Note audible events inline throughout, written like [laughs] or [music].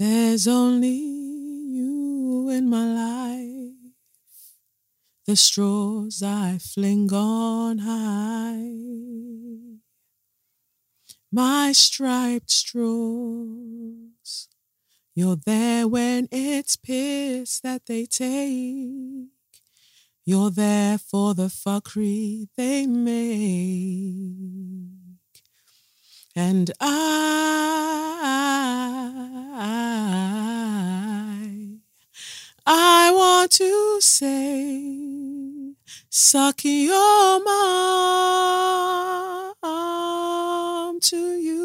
There's only you in my life. The straws I fling on high. My striped straws. You're there when it's piss that they take. You're there for the fuckery they make. And I, I want to say, suck your mom to you.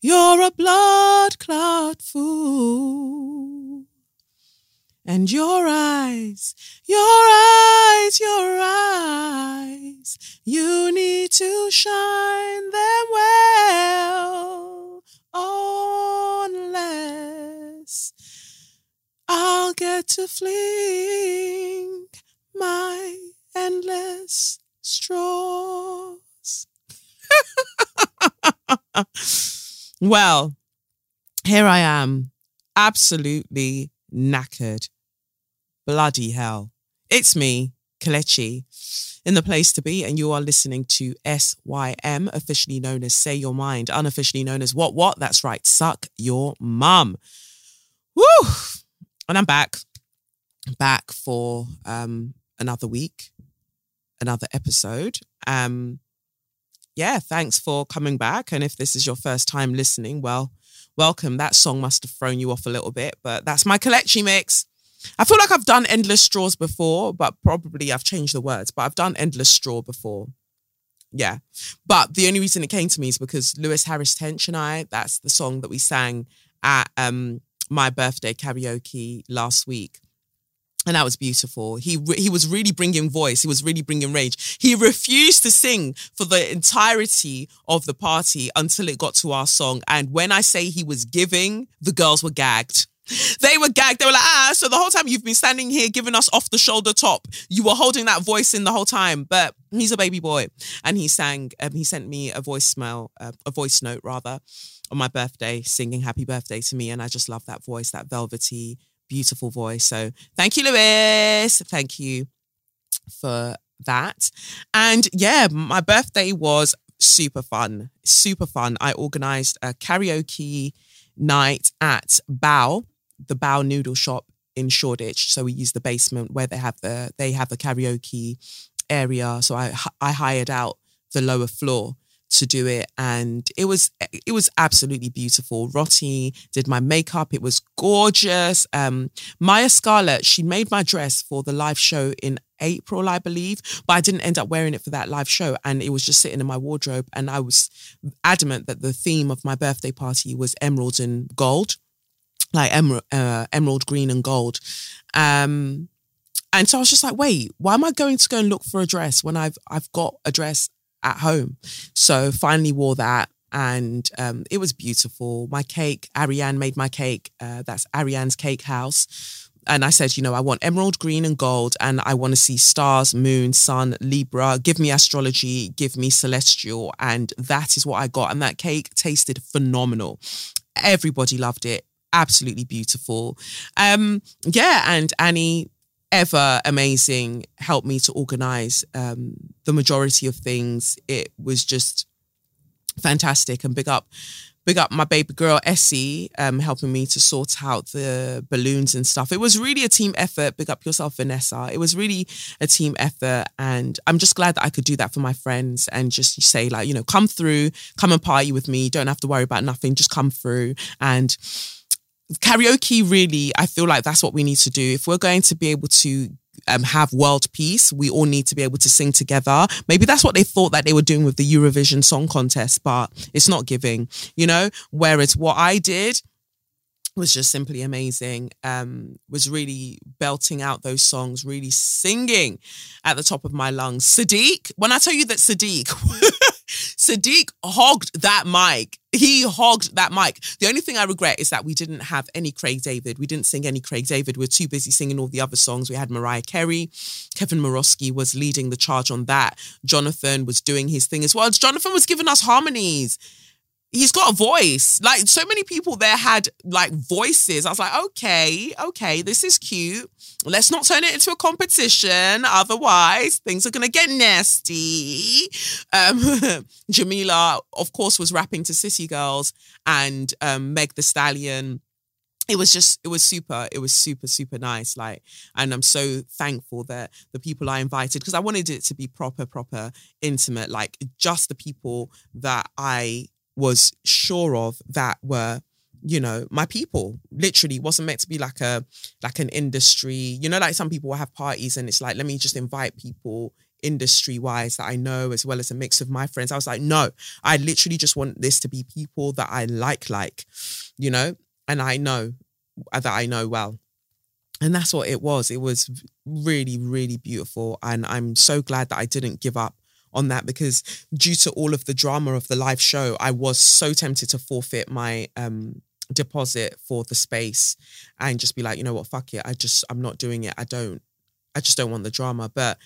You're a blood clot fool. And your eyes, your eyes, your eyes, you need to shine them well. Unless I'll get to fling my endless straws. [laughs] well, here I am, absolutely knackered. Bloody hell. It's me, Kelechi, in the place to be, and you are listening to SYM, officially known as Say Your Mind, unofficially known as What What? That's right, Suck Your Mum. Woo! And I'm back, back for um, another week, another episode. Um, yeah, thanks for coming back. And if this is your first time listening, well, welcome. That song must have thrown you off a little bit, but that's my Kelechi mix. I feel like I've done Endless Straws before, but probably I've changed the words, but I've done Endless Straw before. Yeah. But the only reason it came to me is because Lewis Harris Tench and I, that's the song that we sang at um, my birthday karaoke last week. And that was beautiful. He he was really bringing voice. He was really bringing rage. He refused to sing for the entirety of the party until it got to our song. And when I say he was giving, the girls were gagged. They were gagged. They were like, ah, so the whole time you've been standing here giving us off the shoulder top, you were holding that voice in the whole time. But he's a baby boy. And he sang, um, he sent me a voicemail, uh, a voice note rather, on my birthday, singing happy birthday to me. And I just love that voice, that velvety, beautiful voice. So thank you, Lewis. Thank you for that. And yeah, my birthday was super fun, super fun. I organized a karaoke night at Bao, the Bao Noodle Shop in Shoreditch. So we used the basement where they have the they have a karaoke area. So I I hired out the lower floor to do it and it was it was absolutely beautiful. Rotti did my makeup. It was gorgeous. Um Maya Scarlett she made my dress for the live show in April I believe but I didn't end up wearing it for that live show and it was just sitting in my wardrobe and I was adamant that the theme of my birthday party was emerald and gold like emerald uh, emerald green and gold. Um and so I was just like, wait, why am I going to go and look for a dress when I've I've got a dress at home. So finally wore that and um, it was beautiful. My cake, Ariane made my cake. Uh, that's Ariane's Cake House. And I said, you know, I want emerald green and gold, and I want to see stars, moon, sun, Libra. Give me astrology, give me celestial. And that is what I got. And that cake tasted phenomenal. Everybody loved it. Absolutely beautiful. Um, yeah. And Annie ever amazing helped me to organize um, the majority of things. It was just fantastic and big up big up my baby girl Essie um, helping me to sort out the balloons and stuff. It was really a team effort. Big up yourself, Vanessa. It was really a team effort. And I'm just glad that I could do that for my friends and just say, like, you know, come through, come and party with me. Don't have to worry about nothing. Just come through. And karaoke really i feel like that's what we need to do if we're going to be able to um, have world peace. We all need to be able to sing together. Maybe that's what they thought that they were doing with the Eurovision Song Contest, but it's not giving, you know. Whereas what I did was just simply amazing. Um, was really belting out those songs, really singing at the top of my lungs. Sadiq, when I tell you that Sadiq, [laughs] Sadiq hogged that mic. He hogged that mic. The only thing I regret is that we didn't have any Craig David. We didn't sing any Craig David. We are too busy singing all the other songs. We had Mariah Carey. Kevin Morosky was leading the charge on that. Jonathan was doing his thing as well. Jonathan was giving us harmonies he's got a voice. Like so many people there had like voices. I was like, okay, okay, this is cute. Let's not turn it into a competition. Otherwise, things are gonna get nasty. Um, [laughs] Jamila, of course, was rapping to City Girls and um, Meg the Stallion. It was just, it was super, it was super, super nice. Like, and I'm so thankful that the people I invited, because I wanted it to be proper, proper intimate, like just the people that I was sure of that were you know my people. Literally wasn't meant to be like a like an industry. You know like some people will have parties and it's like let me just invite people industry wise that I know as well as a mix of my friends. I was like no I literally just want this to be people that I like like you know and I know that I know well. And that's what it was. It was really really beautiful and I'm so glad that I didn't give up on that because due to all of the drama of the live show, I was so tempted to forfeit my um deposit for the space and just be like, you know what, fuck it. I just I'm not doing it. I don't I just don't want the drama. But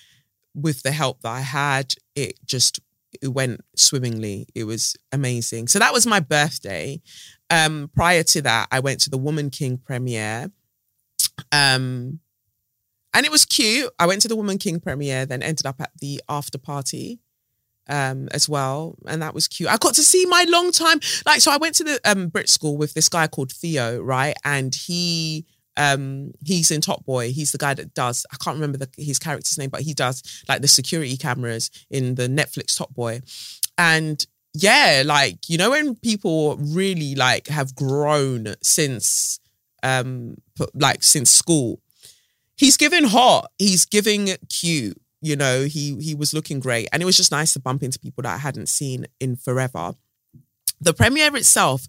with the help that I had, it just it went swimmingly. It was amazing. So that was my birthday. Um, prior to that, I went to the Woman King premiere. Um, and it was cute. I went to the Woman King premiere, then ended up at the after party um as well. And that was cute. I got to see my long time like so i went to the um brit school with this guy called theo right? And he um he's in top boy. He's the guy that does i can't remember the, his character's name but he does like the security cameras in the netflix top boy. And yeah like you know when people really like have grown since um like since school he's giving hot. He's giving cute. You know, he he was looking great, and it was just nice to bump into people that I hadn't seen in forever. The premiere itself,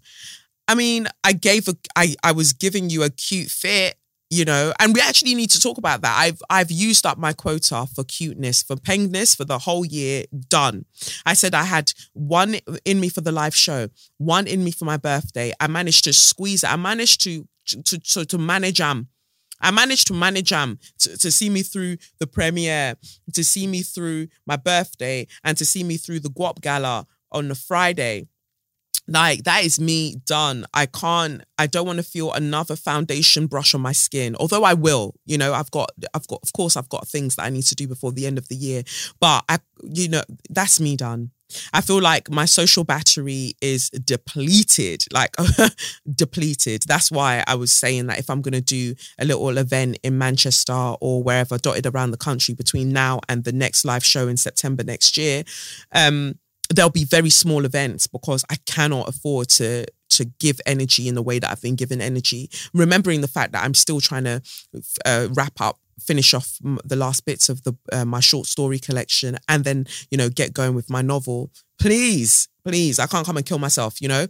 I mean, I gave a, I I was giving you a cute fit, you know, and we actually need to talk about that. I've I've used up my quota for cuteness, for pengness for the whole year. Done. I said I had one in me for the live show, one in me for my birthday. I managed to squeeze it. I managed to to to, to manage um I managed to manage um to, to see me through the premiere, to see me through my birthday, and to see me through the Guap Gala on the Friday. Like that is me done. I can't. I don't want to feel another foundation brush on my skin. Although I will. You know, I've got. I've got. Of course, I've got things that I need to do before the end of the year. But I, you know, that's me done. I feel like my social battery is depleted, like [laughs] depleted. That's why I was saying that if I'm going to do a little event in Manchester or wherever dotted around the country between now and the next live show in September next year, um, there'll be very small events because I cannot afford to to give energy in the way that I've been given energy. Remembering the fact that I'm still trying to uh, wrap up finish off the last bits of the uh, my short story collection and then you know get going with my novel please please i can't come and kill myself you know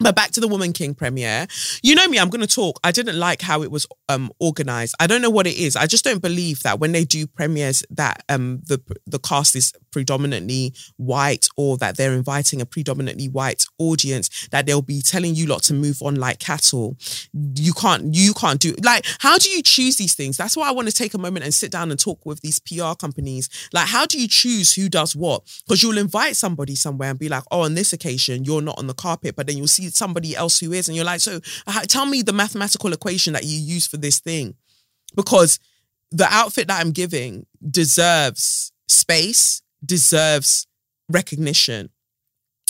but back to the Woman King premiere. You know me, I'm going to talk. I didn't like how it was um, organized. I don't know what it is. I just don't believe that when they do premieres that um, the the cast is predominantly white or that they're inviting a predominantly white audience that they'll be telling you lot to move on like cattle. You can't you can't do like how do you choose these things? That's why I want to take a moment and sit down and talk with these PR companies. Like how do you choose who does what? Because you'll invite somebody somewhere and be like, "Oh, on this occasion you're not on the carpet," but then you'll see somebody else who is, and you're like, so uh, tell me the mathematical equation that you use for this thing, because the outfit that I'm giving deserves space, deserves recognition,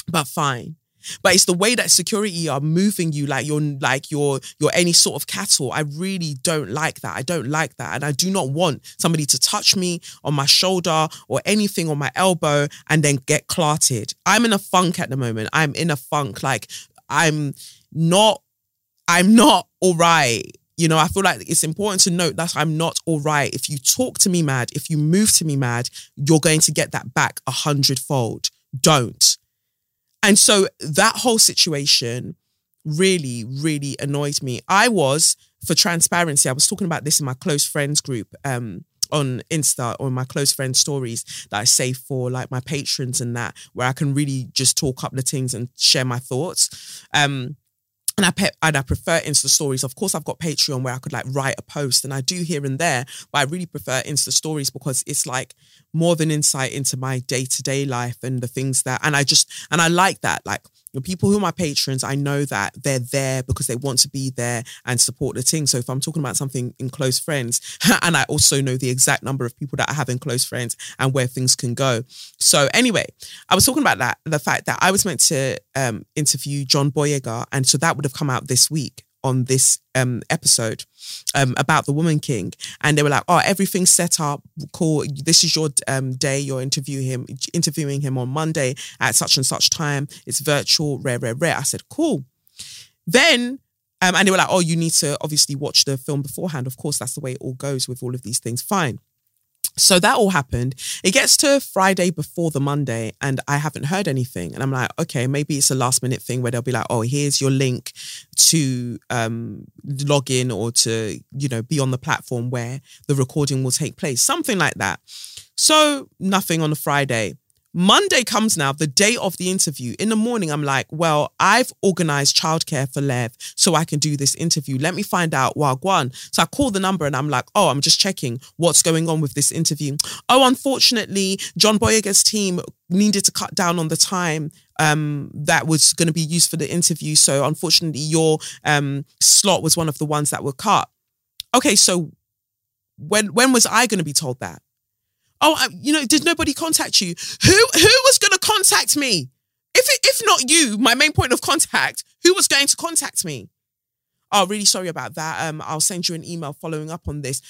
but fine. But it's the way that security are moving you like you're like you're you're any sort of cattle. I really don't like that. I don't like that. And I do not want somebody to touch me on my shoulder or anything on my elbow and then get clarted. I'm in a funk at the moment. I'm in a funk. Like I'm not, I'm not all right. You know, I feel like it's important to note that I'm not all right. If you talk to me mad, if you move to me mad, you're going to get that back a hundredfold. Don't. And so that whole situation really, really annoyed me. I was, for transparency, I was talking about this in my close friends group um, on Insta or my close friend stories that I save for like my patrons and that, where I can really just talk up the things and share my thoughts. Um, and I pe- and I prefer Insta stories. Of course, I've got Patreon where I could like write a post, and I do here and there. But I really prefer Insta stories because it's like more of an insight into my day to day life and the things that. And I just and I like that. Like people who are my patrons, I know that they're there because they want to be there and support the team. So if I'm talking about something in close friends, [laughs] and I also know the exact number of people that I have in close friends and where things can go. So anyway, I was talking about that, the fact that I was meant to um, interview John Boyega, and so that would have come out this week on this um, episode um, about the Woman King, and they were like, "Oh, everything's set up. Cool. This is your um, day. You're interviewing him, interviewing him on Monday at such and such time. It's virtual. Rare, rare, rare." I said, "Cool." Then. Um, and they were like, oh, you need to obviously watch the film beforehand. Of course, that's the way it all goes with all of these things. Fine. So that all happened. It gets to Friday before the Monday, and I haven't heard anything. And I'm like, okay, maybe it's a last minute thing where they'll be like, oh, here's your link to um, log in or to, you know, be on the platform where the recording will take place, something like that. So nothing on a Friday. Monday comes now, the day of the interview. In the morning, I'm like, well, I've organized childcare for Lev so I can do this interview. Let me find out Wagwan. So I call the number and I'm like, oh, I'm just checking what's going on with this interview. Oh, unfortunately, John Boyega's team needed to cut down on the time um, that was going to be used for the interview. So unfortunately, your um, slot was one of the ones that were cut. Okay, so when when was I going to be told that? Oh, uh, you know, did nobody contact you? Who who was going to contact me? If it, if not you, my main point of contact, who was going to contact me? Oh, really sorry about that. Um, I'll send you an email following up on this.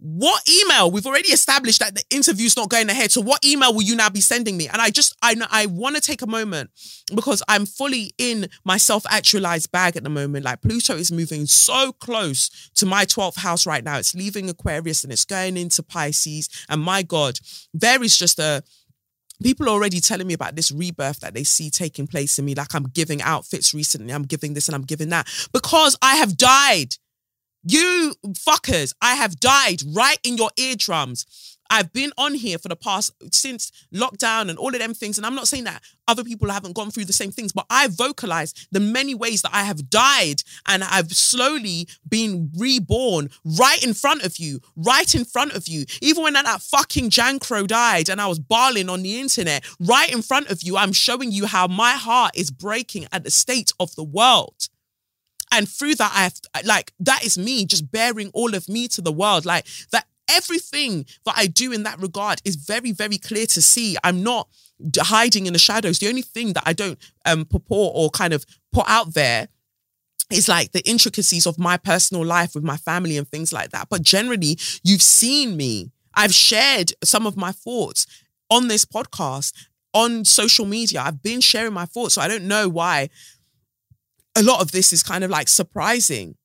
What email? We've already established that the interview's not going ahead. So what email will you now be sending me? And I just I I want to take a moment because I'm fully in my self-actualized bag at the moment. Like Pluto is moving so close to my 12th house right now. It's leaving Aquarius and it's going into Pisces. And my God, there is just a people are already telling me about this rebirth that they see taking place in me. Like I'm giving outfits recently, I'm giving this and I'm giving that because I have died. You fuckers, I have died right in your eardrums. I've been on here for the past since lockdown and all of them things. And I'm not saying that other people haven't gone through the same things, but I vocalized the many ways that I have died and I've slowly been reborn right in front of you, right in front of you. Even when that fucking Jankro died and I was bawling on the internet, right in front of you, I'm showing you how my heart is breaking at the state of the world. And through that, I have like that is me just bearing all of me to the world. Like that everything that I do in that regard is very, very clear to see. I'm not hiding in the shadows. The only thing that I don't um purport or kind of put out there is like the intricacies of my personal life with my family and things like that. But generally, you've seen me. I've shared some of my thoughts on this podcast, on social media. I've been sharing my thoughts. So I don't know why a lot of this is kind of like surprising.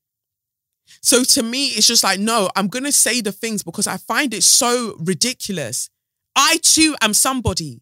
So to me, it's just like, no, I'm going to say the things because I find it so ridiculous. I too am somebody.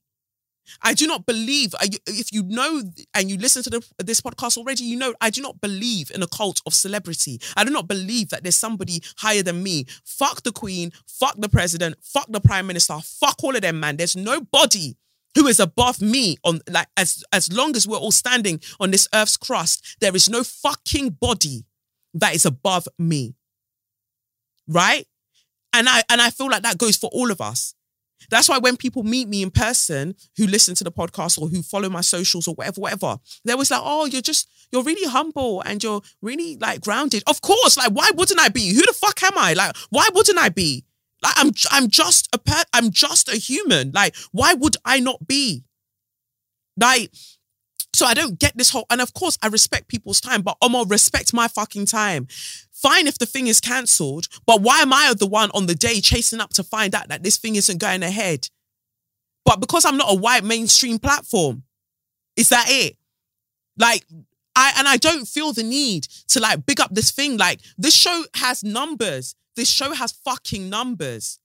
I do not believe, if you know and you listen to the, this podcast already, you know, I do not believe in a cult of celebrity. I do not believe that there's somebody higher than me. Fuck the queen, fuck the president, fuck the prime minister, fuck all of them, man. There's nobody who is above me on like as as long as we're all standing on this earth's crust there is no fucking body that is above me. Right? And i and i feel like that goes for all of us. That's why when people meet me in person who listen to the podcast or who follow my socials or whatever whatever they was like oh you're just you're really humble and you're really like grounded. Of course like why wouldn't i be? Who the fuck am i? Like why wouldn't i be like I'm I'm just a per I'm just a human. Like, why would I not be? Like, so I don't get this whole and of course I respect people's time, but Omo, respect my fucking time. Fine if the thing is cancelled, but why am I the one on the day chasing up to find out that this thing isn't going ahead? But because I'm not a white mainstream platform, is that it? Like, I and I don't feel the need to like big up this thing. Like this show has numbers. This show has fucking numbers.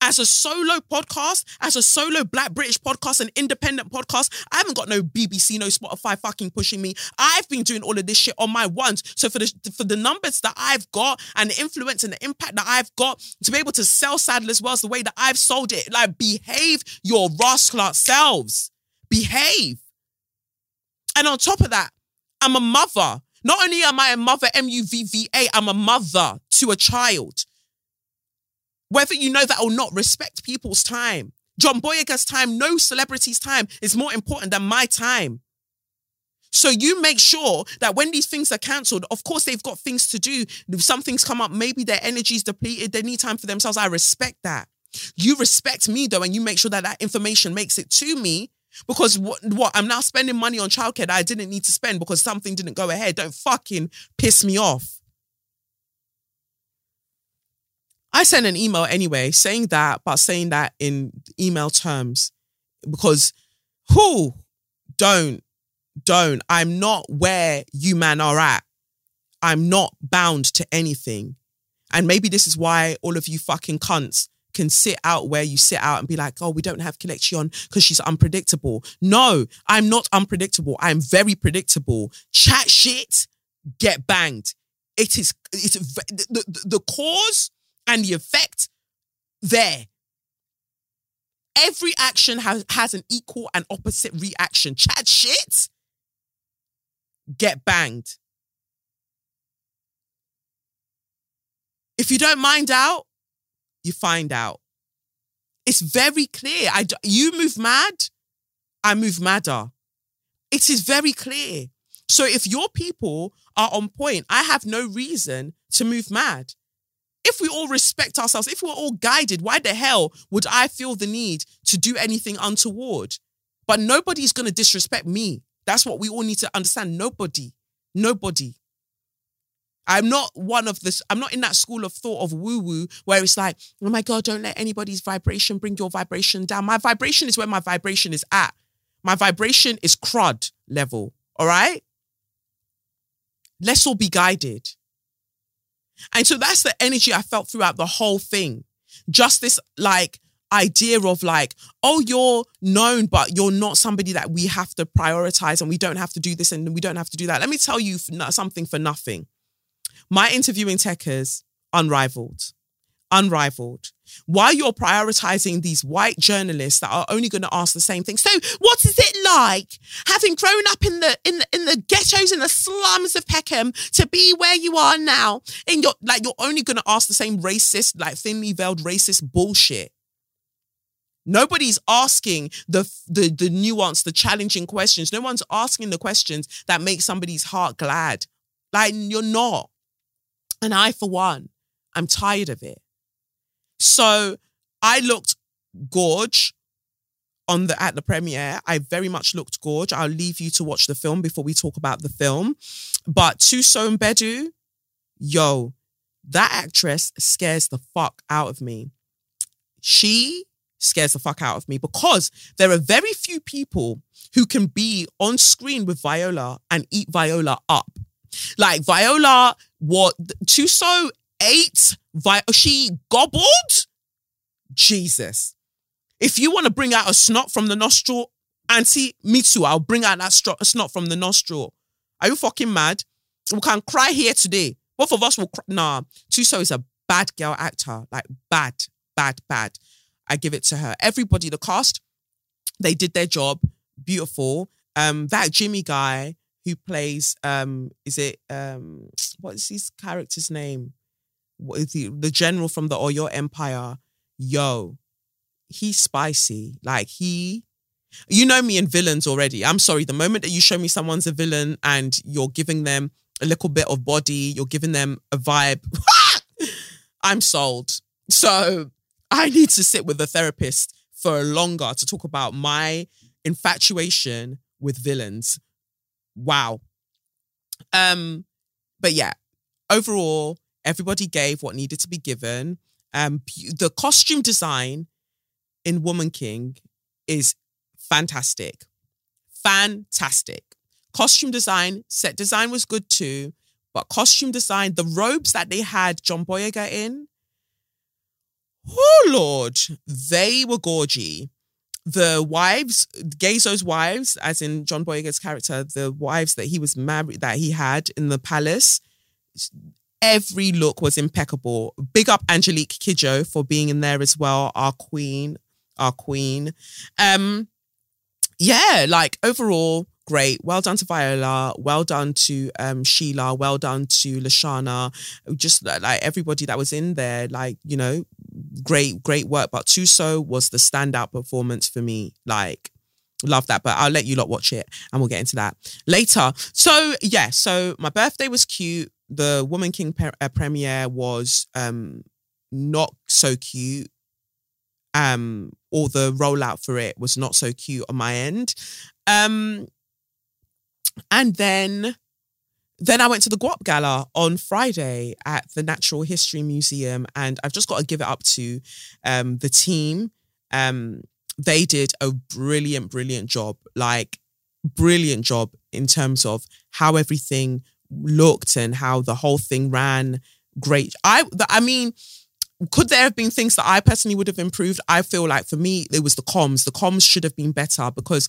As a solo podcast, as a solo black British podcast, an independent podcast, I haven't got no BBC, no Spotify fucking pushing me. I've been doing all of this shit on my ones. So for the for the numbers that I've got and the influence and the impact that I've got to be able to sell Saddle as well as the way that I've sold it, like behave your rascal selves. Behave. And on top of that, I'm a mother. Not only am I a mother, M U V V A, I'm a mother to a child. Whether you know that or not, respect people's time. John Boyega's time, no celebrity's time is more important than my time. So you make sure that when these things are cancelled, of course they've got things to do. If Some things come up, maybe their energy's depleted, they need time for themselves. I respect that. You respect me though, and you make sure that that information makes it to me because what, what I'm now spending money on childcare that I didn't need to spend because something didn't go ahead. Don't fucking piss me off. I sent an email anyway saying that, but saying that in email terms because who don't, don't. I'm not where you man are at. I'm not bound to anything. And maybe this is why all of you fucking cunts can sit out where you sit out and be like, oh, we don't have Kelechi on because she's unpredictable. No, I'm not unpredictable. I'm very predictable. Chat shit, get banged. It is it's the, the, the cause and the effect there. Every action has, has an equal and opposite reaction. Chat shit, get banged. If you don't mind out, you find out. It's very clear. I, you move mad, I move madder. It is very clear. So if your people are on point, I have no reason to move mad. If we all respect ourselves, if we're all guided, why the hell would I feel the need to do anything untoward? But nobody's going to disrespect me. That's what we all need to understand. Nobody, nobody. I'm not one of this, I'm not in that school of thought of woo woo where it's like, oh my God, don't let anybody's vibration bring your vibration down. My vibration is where my vibration is at. My vibration is crud level. All right. Let's all be guided. And so that's the energy I felt throughout the whole thing. Just this like idea of like, oh, you're known, but you're not somebody that we have to prioritize and we don't have to do this and we don't have to do that. Let me tell you something for nothing. My interviewing techers, unrivaled. Unrivaled. While you're prioritizing these white journalists that are only going to ask the same thing. So, what is it like having grown up in the in the, in the ghettos in the slums of Peckham to be where you are now? And you're like you're only going to ask the same racist, like thinly veiled racist bullshit. Nobody's asking the, the the nuance, the challenging questions. No one's asking the questions that make somebody's heart glad. Like you're not. And I, for one, I'm tired of it. So I looked gorge on the at the premiere. I very much looked gorge. I'll leave you to watch the film before we talk about the film. But Thuso Mbedu, yo, that actress scares the fuck out of me. She scares the fuck out of me because there are very few people who can be on screen with Viola and eat Viola up. Like Viola, what Thuso ate, Vi- she gobbled. Jesus. If you want to bring out a snot from the nostril, Auntie, me too. I'll bring out that snot from the nostril. Are you fucking mad? We can cry here today. Both of us will cry. Nah, Thuso is a bad girl actor. Like bad, bad, bad. I give it to her. Everybody, the cast, they did their job. Beautiful. Um, that Jimmy guy, who plays um is it um [tsk] what is his character's name? What is the the general from the Oyo Empire? Yo, he's spicy. Like he you know me in villains already. I'm sorry. The moment that you show me someone's a villain and you're giving them a little bit of body, you're giving them a vibe, [laughs] I'm sold. So I need to sit with a therapist for longer to talk about my infatuation with villains wow. Um, but yeah, overall, everybody gave what needed to be given. Um, the costume design in Woman King is fantastic. Fantastic. Costume design, set design was good too, but costume design, the robes that they had John Boyega in, oh Lord, they were gorgy. The wives, Ghezo's wives, as in John Boyega's character, the wives that he was married, that he had in the palace, every look was impeccable. Big up Angelique Kidjo for being in there as well, our queen, our queen. Um, yeah, like overall, great. Well done to Viola. Well done to um, Sheila. Well done to Lashana. Just like everybody that was in there, like, you know, great, great work. But Thuso was the standout performance for me. Like, love that. But I'll let you lot watch it and we'll get into that later. So, yeah, so my birthday was cute. The Woman King pre- uh, premiere was um, not so cute um or the rollout for it was not so cute on my end um and then then I went to the Guap Gala on Friday at the Natural History Museum, and I've just got to give it up to um, the team. Um, they did a brilliant, brilliant job, like brilliant job in terms of how everything looked and how the whole thing ran. Great. I, I mean, could there have been things that I personally would have improved? I feel like for me, it was the comms. The comms should have been better because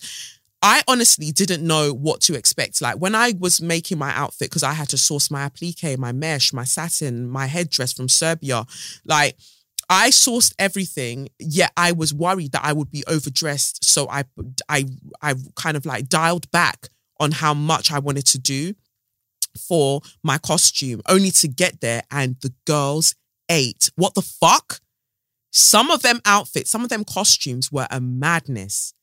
I honestly didn't know what to expect. Like when I was making my outfit, because I had to source my applique, my mesh, my satin, my headdress from Serbia, like I sourced everything, yet I was worried that I would be overdressed. So I I I kind of like dialed back on how much I wanted to do for my costume, only to get there and the girls ate. What the fuck? Some of them outfits, some of them costumes were a madness.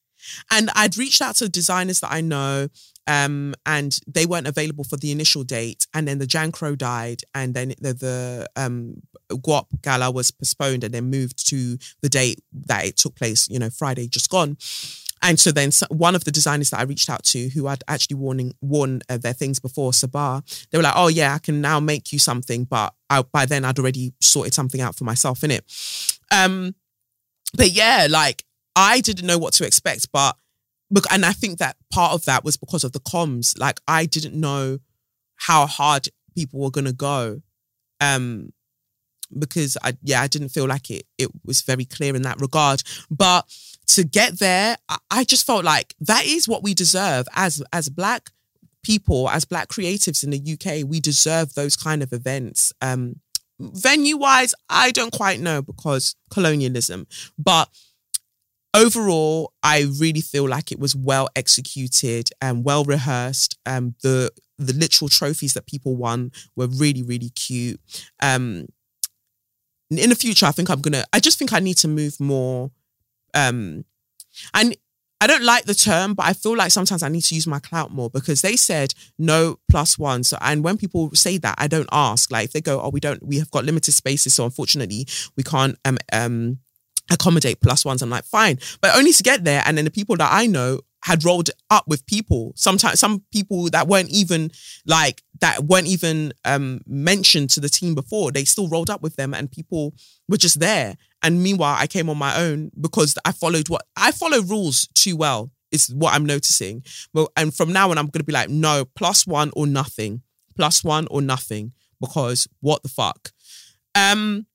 And I'd reached out to designers that I know, um, and they weren't available for the initial date. And then the Jan Crow died, and then the, the um, Guap Gala was postponed and then moved to the date that it took place, you know, Friday just gone. And so then one of the designers that I reached out to, who had actually worn worn uh, their things before, Sabah, they were like, "Oh yeah, I can now make you something," but I, by then I'd already sorted something out for myself in it. Um, but yeah, like I didn't know what to expect, but and I think that part of that was because of the comms. Like I didn't know how hard people were gonna go. Um because I yeah, I didn't feel like it it was very clear in that regard. But to get there, I, I just felt like that is what we deserve as as black people, as black creatives in the UK, we deserve those kind of events. Um venue wise, I don't quite know because colonialism, but overall, I really feel like it was well executed and well rehearsed. Um, the the literal trophies that people won were really really cute. Um, in the future, I think I'm gonna. I just think I need to move more. Um, and I don't like the term, but I feel like sometimes I need to use my clout more because they said no plus one. So, and when people say that, I don't ask. Like if they go, oh, we don't, we have got limited spaces, so unfortunately we can't um um accommodate plus ones. I'm like, fine. But only to get there. And then the people that I know had rolled up with people. Sometimes some people that weren't even like that weren't even um mentioned to the team before. They still rolled up with them and people were just there. And meanwhile, I came on my own because I followed what I follow rules too well, is what I'm noticing. Well, and from now on, I'm gonna be like, no, plus one or nothing. Plus one or nothing. Because what the fuck? Um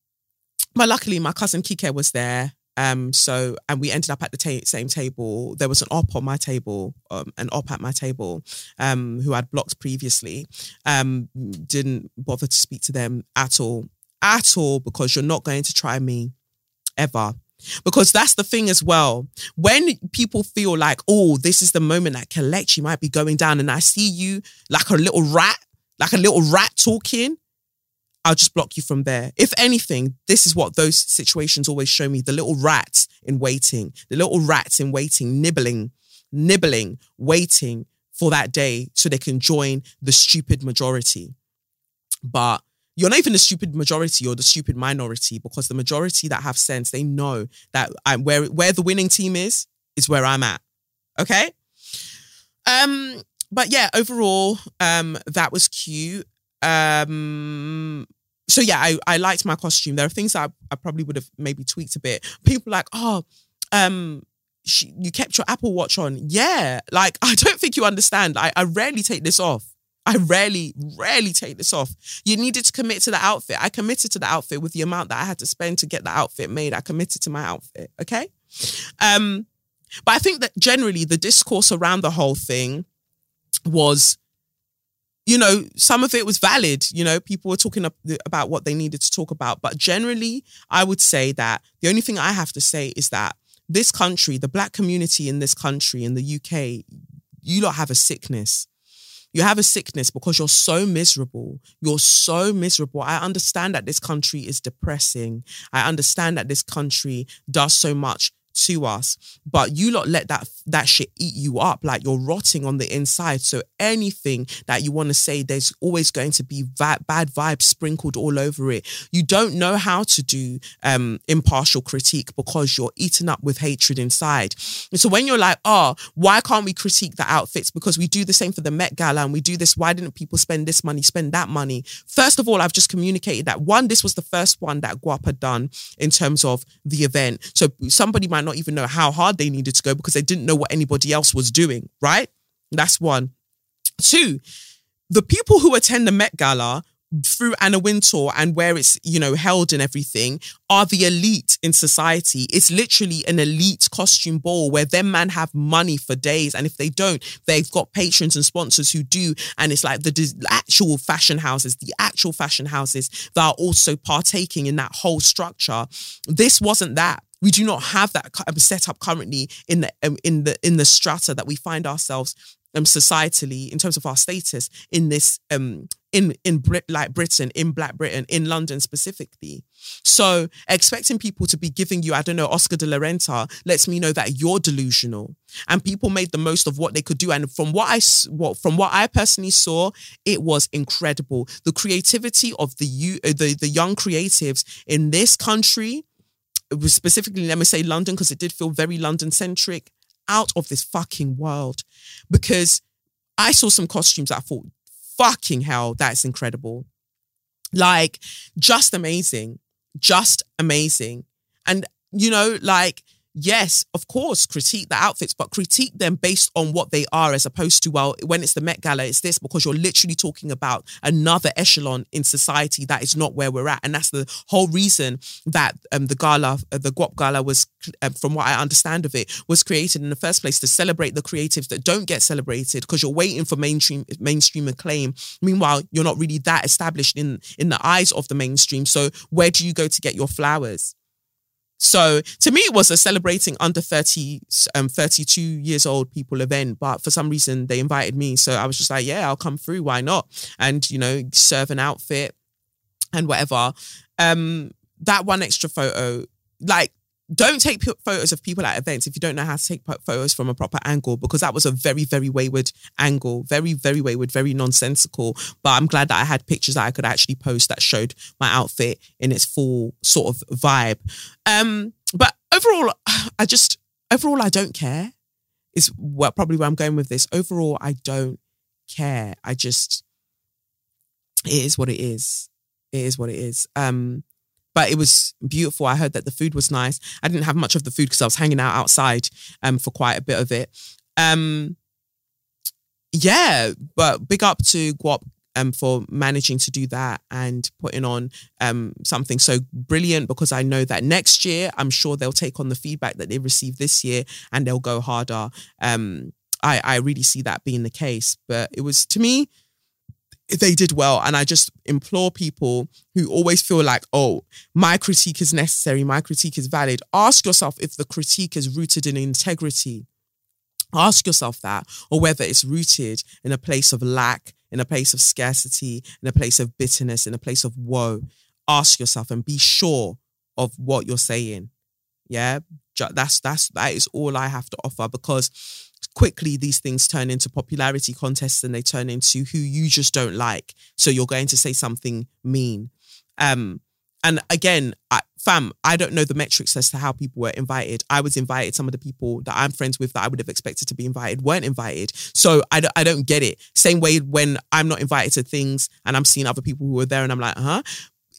but luckily, my cousin Kike was there. Um, so and we ended up at the ta- same table. There was an op on my table, um, an op at my table, um, who I'd blocked previously. Um, didn't bother to speak to them at all, at all, because you're not going to try me ever. Because that's the thing as well. When people feel like, oh, this is the moment that you might be going down, and I see you like a little rat, like a little rat talking, I'll just block you from there. If anything, this is what those situations always show me the little rats in waiting, the little rats in waiting, nibbling, nibbling, waiting for that day so they can join the stupid majority. But you're not even the stupid majority or the stupid minority because the majority that have sense, they know that I'm where where the winning team is, is where I'm at. Okay? Um, but yeah, overall, um, that was cute. Um, so yeah, I, I liked my costume. There are things I, I probably would have maybe tweaked a bit. People like, oh, um, she, you kept your Apple Watch on. Yeah, like [laughs] I don't think you understand. I, I rarely take this off. I rarely, rarely take this off. You needed to commit to the outfit. I committed to the outfit with the amount that I had to spend to get the outfit made. I committed to my outfit. Okay. Um, but I think that generally the discourse around the whole thing was, you know, some of it was valid. You know, people were talking about what they needed to talk about. But generally, I would say that the only thing I have to say is that this country, the black community in this country, in the UK, you lot have a sickness. You have a sickness because you're so miserable. You're so miserable. I understand that this country is depressing. I understand that this country does so much to us but you lot let that that shit eat you up like you're rotting on the inside. So anything that you want to say there's always going to be va- bad vibes sprinkled all over it. You don't know how to do um impartial critique because you're eaten up with hatred inside. And so when you're like oh why can't we critique the outfits? Because we do the same for the Met Gala and we do this. Why didn't people spend this money spend that money? First of all I've just communicated that one this was the first one that Guap had done in terms of the event. So somebody might might not even know how hard they needed to go because they didn't know what anybody else was doing, right? That's one. Two, the people who attend the Met Gala through Anna Wintour and where it's, you know, held and everything are the elite in society. It's literally an elite costume ball where them man have money for days. And if they don't, they've got patrons and sponsors who do. And it's like the actual fashion houses, the actual fashion houses that are also partaking in that whole structure. This wasn't that. We do not have that set up currently in the um, in the in the strata that we find ourselves um, societally in terms of our status in this um in in Brit like Britain in Black Britain in London specifically. So expecting people to be giving you I don't know Oscar de la Renta lets me know that you're delusional. And people made the most of what they could do. And from what I what from what I personally saw it was incredible. The creativity of the you uh, the the young creatives in this country specifically, let me say London, because it did feel very London centric, out of this fucking world. Because I saw some costumes that I thought, fucking hell, that's incredible. Like, just amazing. Just amazing. And, you know, like, yes, of course, critique the outfits, but critique them based on what they are, as opposed to, well, when it's the Met Gala, it's this, because you're literally talking about another echelon in society that is not where we're at. And that's the whole reason that um, the gala, uh, the Guap Gala was, uh, from what I understand of it, was created in the first place to celebrate the creatives that don't get celebrated because you're waiting for mainstream mainstream acclaim. Meanwhile, you're not really that established in in the eyes of the mainstream. So where do you go to get your flowers? So to me, it was a celebrating under 30, um, 32 years old people event. But for some reason, they invited me. So I was just like, yeah, I'll come through. Why not? And, you know, serve an outfit and whatever. Um, that one extra photo, like don't take photos of people at events if you don't know how to take photos from a proper angle because that was a very very wayward angle very very wayward very nonsensical. But i'm glad that i had pictures that i could actually post that showed my outfit in its full sort of vibe. Um but overall i just overall i don't care is what probably where i'm going with this. Overall i don't care. I just it is what it is. It is what it is. Um but it was beautiful. I heard that the food was nice. I didn't have much of the food because I was hanging out outside um, for quite a bit of it. Um, yeah, but big up to Guap um, for managing to do that and putting on um, something so brilliant because I know that next year, I'm sure they'll take on the feedback that they received this year and they'll go harder. Um, I, I really see that being the case. But it was, to me, they did well. And I just implore people who always feel like, oh, my critique is necessary, my critique is valid. Ask yourself if the critique is rooted in integrity. Ask yourself that, or whether it's rooted in a place of lack, in a place of scarcity, in a place of bitterness, in a place of woe. Ask yourself and be sure of what you're saying. Yeah, that's that's that is all I have to offer because quickly these things turn into popularity contests and they turn into who you just don't like. So you're going to say something mean. Um, and again, I, fam, I don't know the metrics as to how people were invited. I was invited. Some of the people that I'm friends with that I would have expected to be invited weren't invited. So I don't, I don't get it. Same way when I'm not invited to things and I'm seeing other people who are there and I'm like, huh?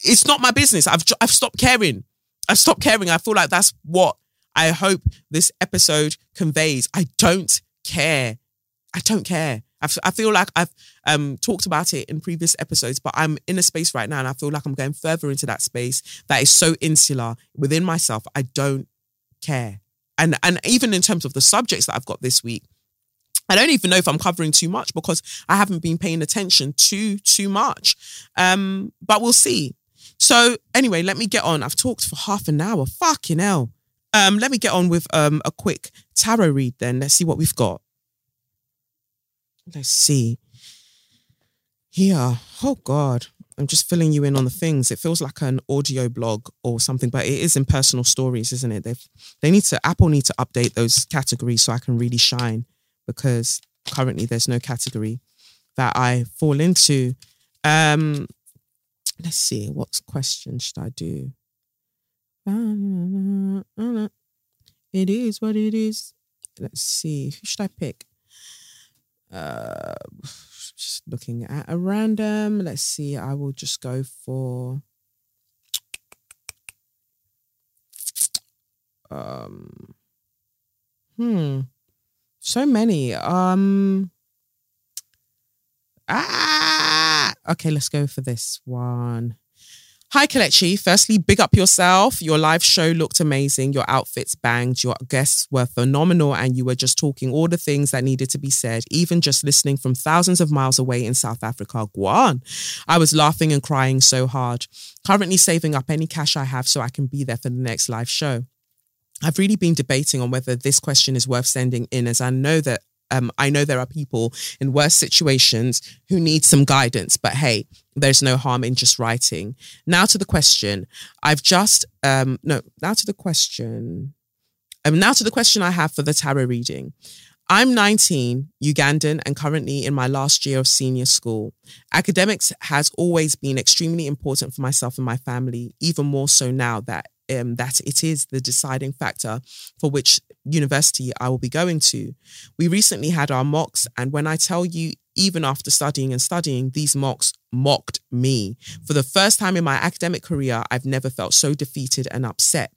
It's not my business. I've, I've stopped caring. I've stopped caring. I feel like that's what I hope this episode conveys I don't care. I don't care. I I feel like I've um, talked about it in previous episodes, but I'm in a space right now and I feel like I'm going further into that space that is so insular within myself. I don't care. And, and even in terms of the subjects that I've got this week, I don't even know if I'm covering too much because I haven't been paying attention too too much. Um, but we'll see. So anyway, let me get on. I've talked for half an hour. Fucking hell. Um, let me get on with um a quick tarot read then. Let's see what we've got. Let's see. Here. Oh God. I'm just filling you in on the things. It feels like an audio blog or something, but it is in personal stories, isn't it? They've they need to Apple need to update those categories so I can really shine because currently there's no category that I fall into. Um let's see, what question should I do? It is what it is. Let's see. Who should I pick? Uh, just looking at a random. Let's see. I will just go for. Um. Hmm. So many. Um. Ah. Okay, let's go for this one. Hi, Kelechi. Firstly, big up yourself. Your live show looked amazing. Your outfits banged. Your guests were phenomenal. And you were just talking all the things that needed to be said, even just listening from thousands of miles away in South Africa. Guan. I was laughing and crying so hard. Currently saving up any cash I have so I can be there for the next live show. I've really been debating on whether this question is worth sending in, as I know that um, I know there are people in worse situations who need some guidance, but hey, there's no harm in just writing. Now to the question. I've just, um, no, now to the question. Um, now to the question I have for the tarot reading. I'm 19, Ugandan, and currently in my last year of senior school. Academics has always been extremely important for myself and my family, even more so now that um, that it is the deciding factor for which university I will be going to. We recently had our mocks, and when I tell you, even after studying and studying, these mocks mocked me. For the first time in my academic career, I've never felt so defeated and upset.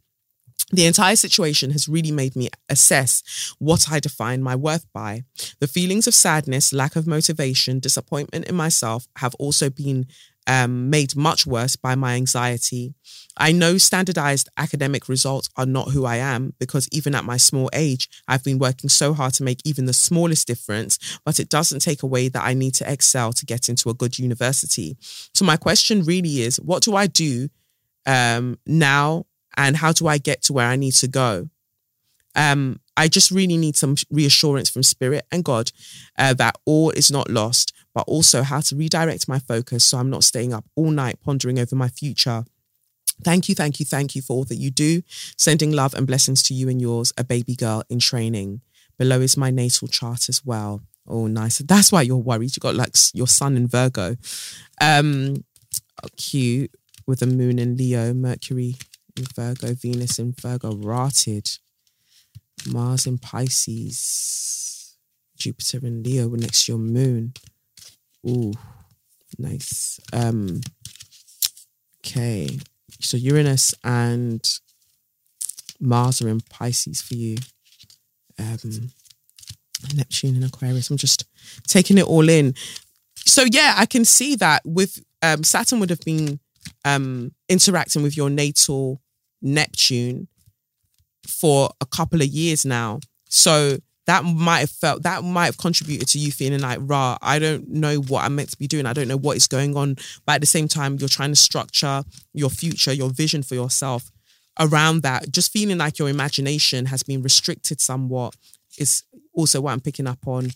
The entire situation has really made me assess what I define my worth by. The feelings of sadness, lack of motivation, disappointment in myself have also been um, made much worse by my anxiety. I know standardized academic results are not who I am because even at my small age, I've been working so hard to make even the smallest difference, but it doesn't take away that I need to excel to get into a good university. So, my question really is what do I do um, now and how do I get to where I need to go? Um, I just really need some reassurance from spirit and God uh, that all is not lost, but also how to redirect my focus so I'm not staying up all night pondering over my future. Thank you, thank you, thank you for all that you do. Sending love and blessings to you and yours, a baby girl in training. Below is my natal chart as well. Oh, nice. That's why you're worried. You got like your sun in Virgo. Um, oh, cute with the moon in Leo, Mercury in Virgo, Venus in Virgo, rotted. Mars in Pisces, Jupiter in Leo next to your moon. Ooh, nice. Um, okay, so Uranus and Mars are in Pisces for you. Um, Neptune in Aquarius. I'm just taking it all in. So yeah, I can see that with um, Saturn would have been um, interacting with your natal Neptune for a couple of years now. So that might have felt that might have contributed to you feeling like rah i don't know what i'm meant to be doing. I don't know what is going on. But at the same time you're trying to structure your future your vision for yourself around that. Just feeling like your imagination has been restricted somewhat is also what i'm picking up on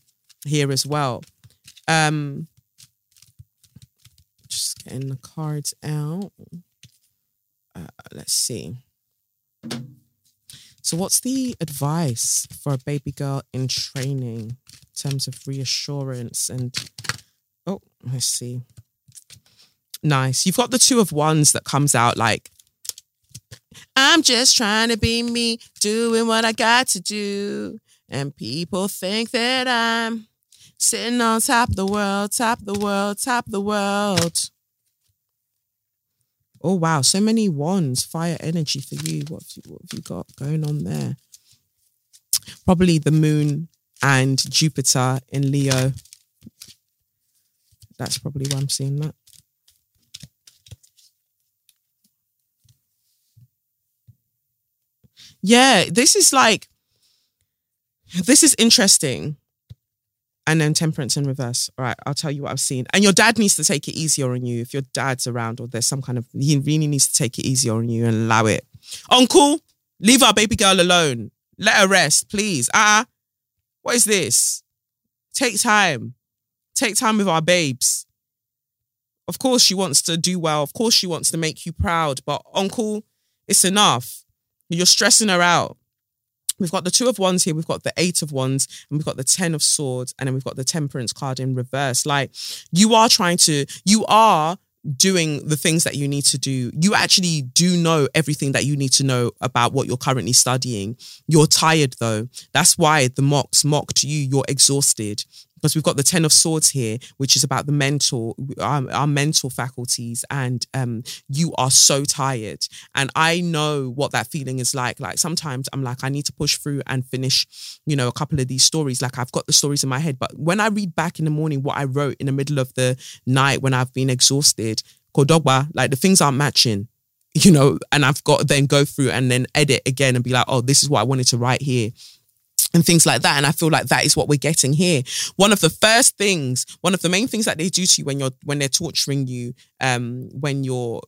here as well. Um just getting the cards out. Uh, let's see so, what's the advice for a baby girl in training in terms of reassurance and oh, let's see. Nice. You've got the two of wands that comes out like I'm just trying to be me, doing what I got to do. And people think that I'm sitting on top of the world, top of the world, top of the world. Oh wow, so many wands, fire energy for you. What have you, what have you got going on there? Probably the moon and Jupiter in Leo. That's probably why I'm seeing that. Yeah, this is like, this is interesting. And then temperance in reverse. All right, I'll tell you what I've seen. And your dad needs to take it easier on you if your dad's around or there's some kind of, he really needs to take it easier on you and allow it. Uncle, leave our baby girl alone. Let her rest, please. Ah, uh, what is this? Take time. Take time with our babes. Of course, she wants to do well. Of course, she wants to make you proud. But, uncle, it's enough. You're stressing her out. We've got the two of wands here, we've got the eight of wands, and we've got the ten of swords, and then we've got the temperance card in reverse. Like you are trying to, you are doing the things that you need to do. You actually do know everything that you need to know about what you're currently studying. You're tired though. That's why the mocks mocked you. You're exhausted because we've got the ten of swords here which is about the mental our, our mental faculties and um, you are so tired. And i know what that feeling is like. Like sometimes i'm like i need to push through and finish you know a couple of these stories. Like i've got the stories in my head. But when i read back in the morning what i wrote in the middle of the night when i've been exhausted kodogba like the things aren't matching you know and i've got then go through and then edit again and be like oh this is what i wanted to write here and things like that. And I feel like that is what we're getting here. One of the first things, one of the main things that they do to you when you're when they're torturing you, um, when you're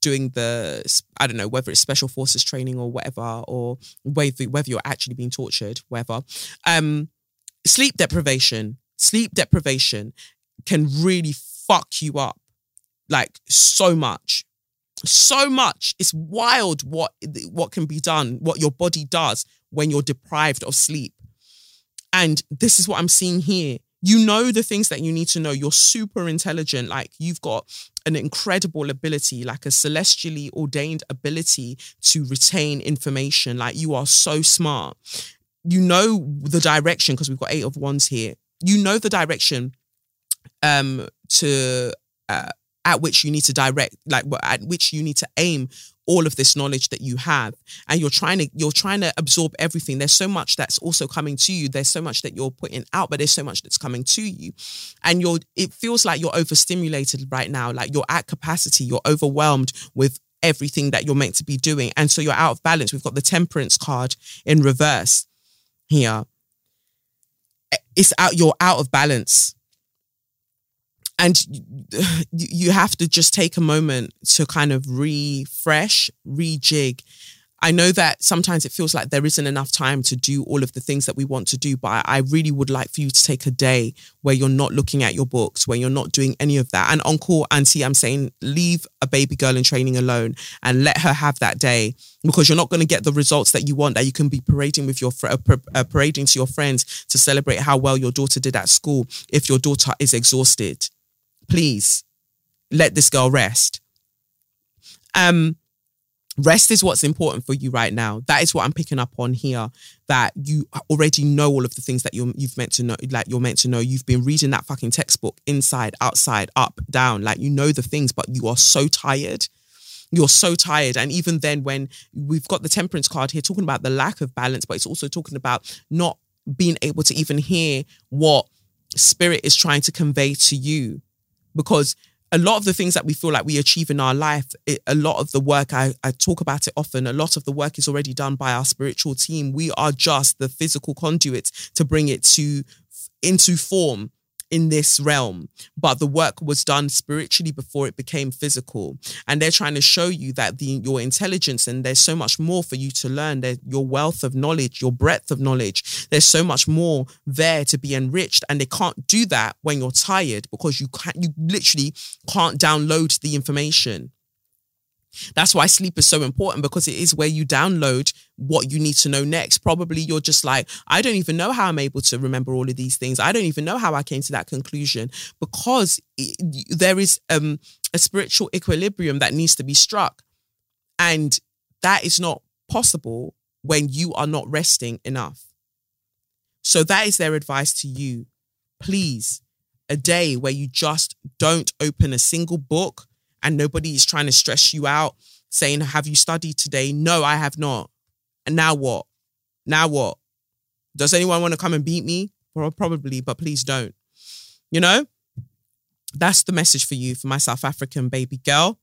doing the I don't know whether it's special forces training or whatever, or whether whether you're actually being tortured, whatever. Um, sleep deprivation, sleep deprivation can really fuck you up, like so much so much it's wild what what can be done what your body does when you're deprived of sleep. And this is what I'm seeing here. You know the things that you need to know. You're super intelligent. Like you've got an incredible ability, like a celestially ordained ability to retain information. Like you are so smart. You know the direction because we've got eight of wands here. You know the direction um to uh, at which you need to direct like at which you need to aim all of this knowledge that you have. And you're trying to you're trying to absorb everything. There's so much that's also coming to you. There's so much that you're putting out but there's so much that's coming to you. And you're it feels like you're overstimulated right now. Like you're at capacity. You're overwhelmed with everything that you're meant to be doing. And so you're out of balance. We've got the temperance card in reverse here. It's out you're out of balance and [sighs] you have to just take a moment to kind of refresh, rejig. I know that sometimes it feels like there isn't enough time to do all of the things that we want to do, but I really would like for you to take a day where you're not looking at your books, where you're not doing any of that. And Uncle, Auntie, I'm saying leave a baby girl in training alone and let her have that day because you're not going to get the results that you want that you can be parading with your uh, uh, parading to your friends to celebrate how well your daughter did at school if your daughter is exhausted please let this girl rest. Um, rest is what's important for you right now. That is what I'm picking up on here. That you already know all of the things that you're you've meant to know, like you're meant to know. You've been reading that fucking textbook inside, outside, up, down. Like you know the things, but you are so tired. You're so tired. And even then, when we've got the temperance card here talking about the lack of balance, but it's also talking about not being able to even hear what spirit is trying to convey to you because a lot of the things that we feel like we achieve in our life, it, a lot of the work, I, I talk about it often, a lot of the work is already done by our spiritual team. We are just the physical conduits to bring it to into form in this realm, but the work was done spiritually before it became physical. And they're trying to show you that the your intelligence and there's so much more for you to learn. There, your wealth of knowledge, your breadth of knowledge. There's so much more there to be enriched, and they can't do that when you're tired because you can't. You literally can't download the information. That's why sleep is so important because it is where you download what you need to know next. Probably you're just like, I don't even know how I'm able to remember all of these things. I don't even know how I came to that conclusion because it, there is um, a spiritual equilibrium that needs to be struck. And that is not possible when you are not resting enough. So that is their advice to you. Please, a day where you just don't open a single book and nobody is trying to stress you out saying, Have you studied today? No, I have not. And now what? Now what? Does anyone want to come and beat me? Well, probably, but please don't. You know? That's the message for you, for my South African baby girl.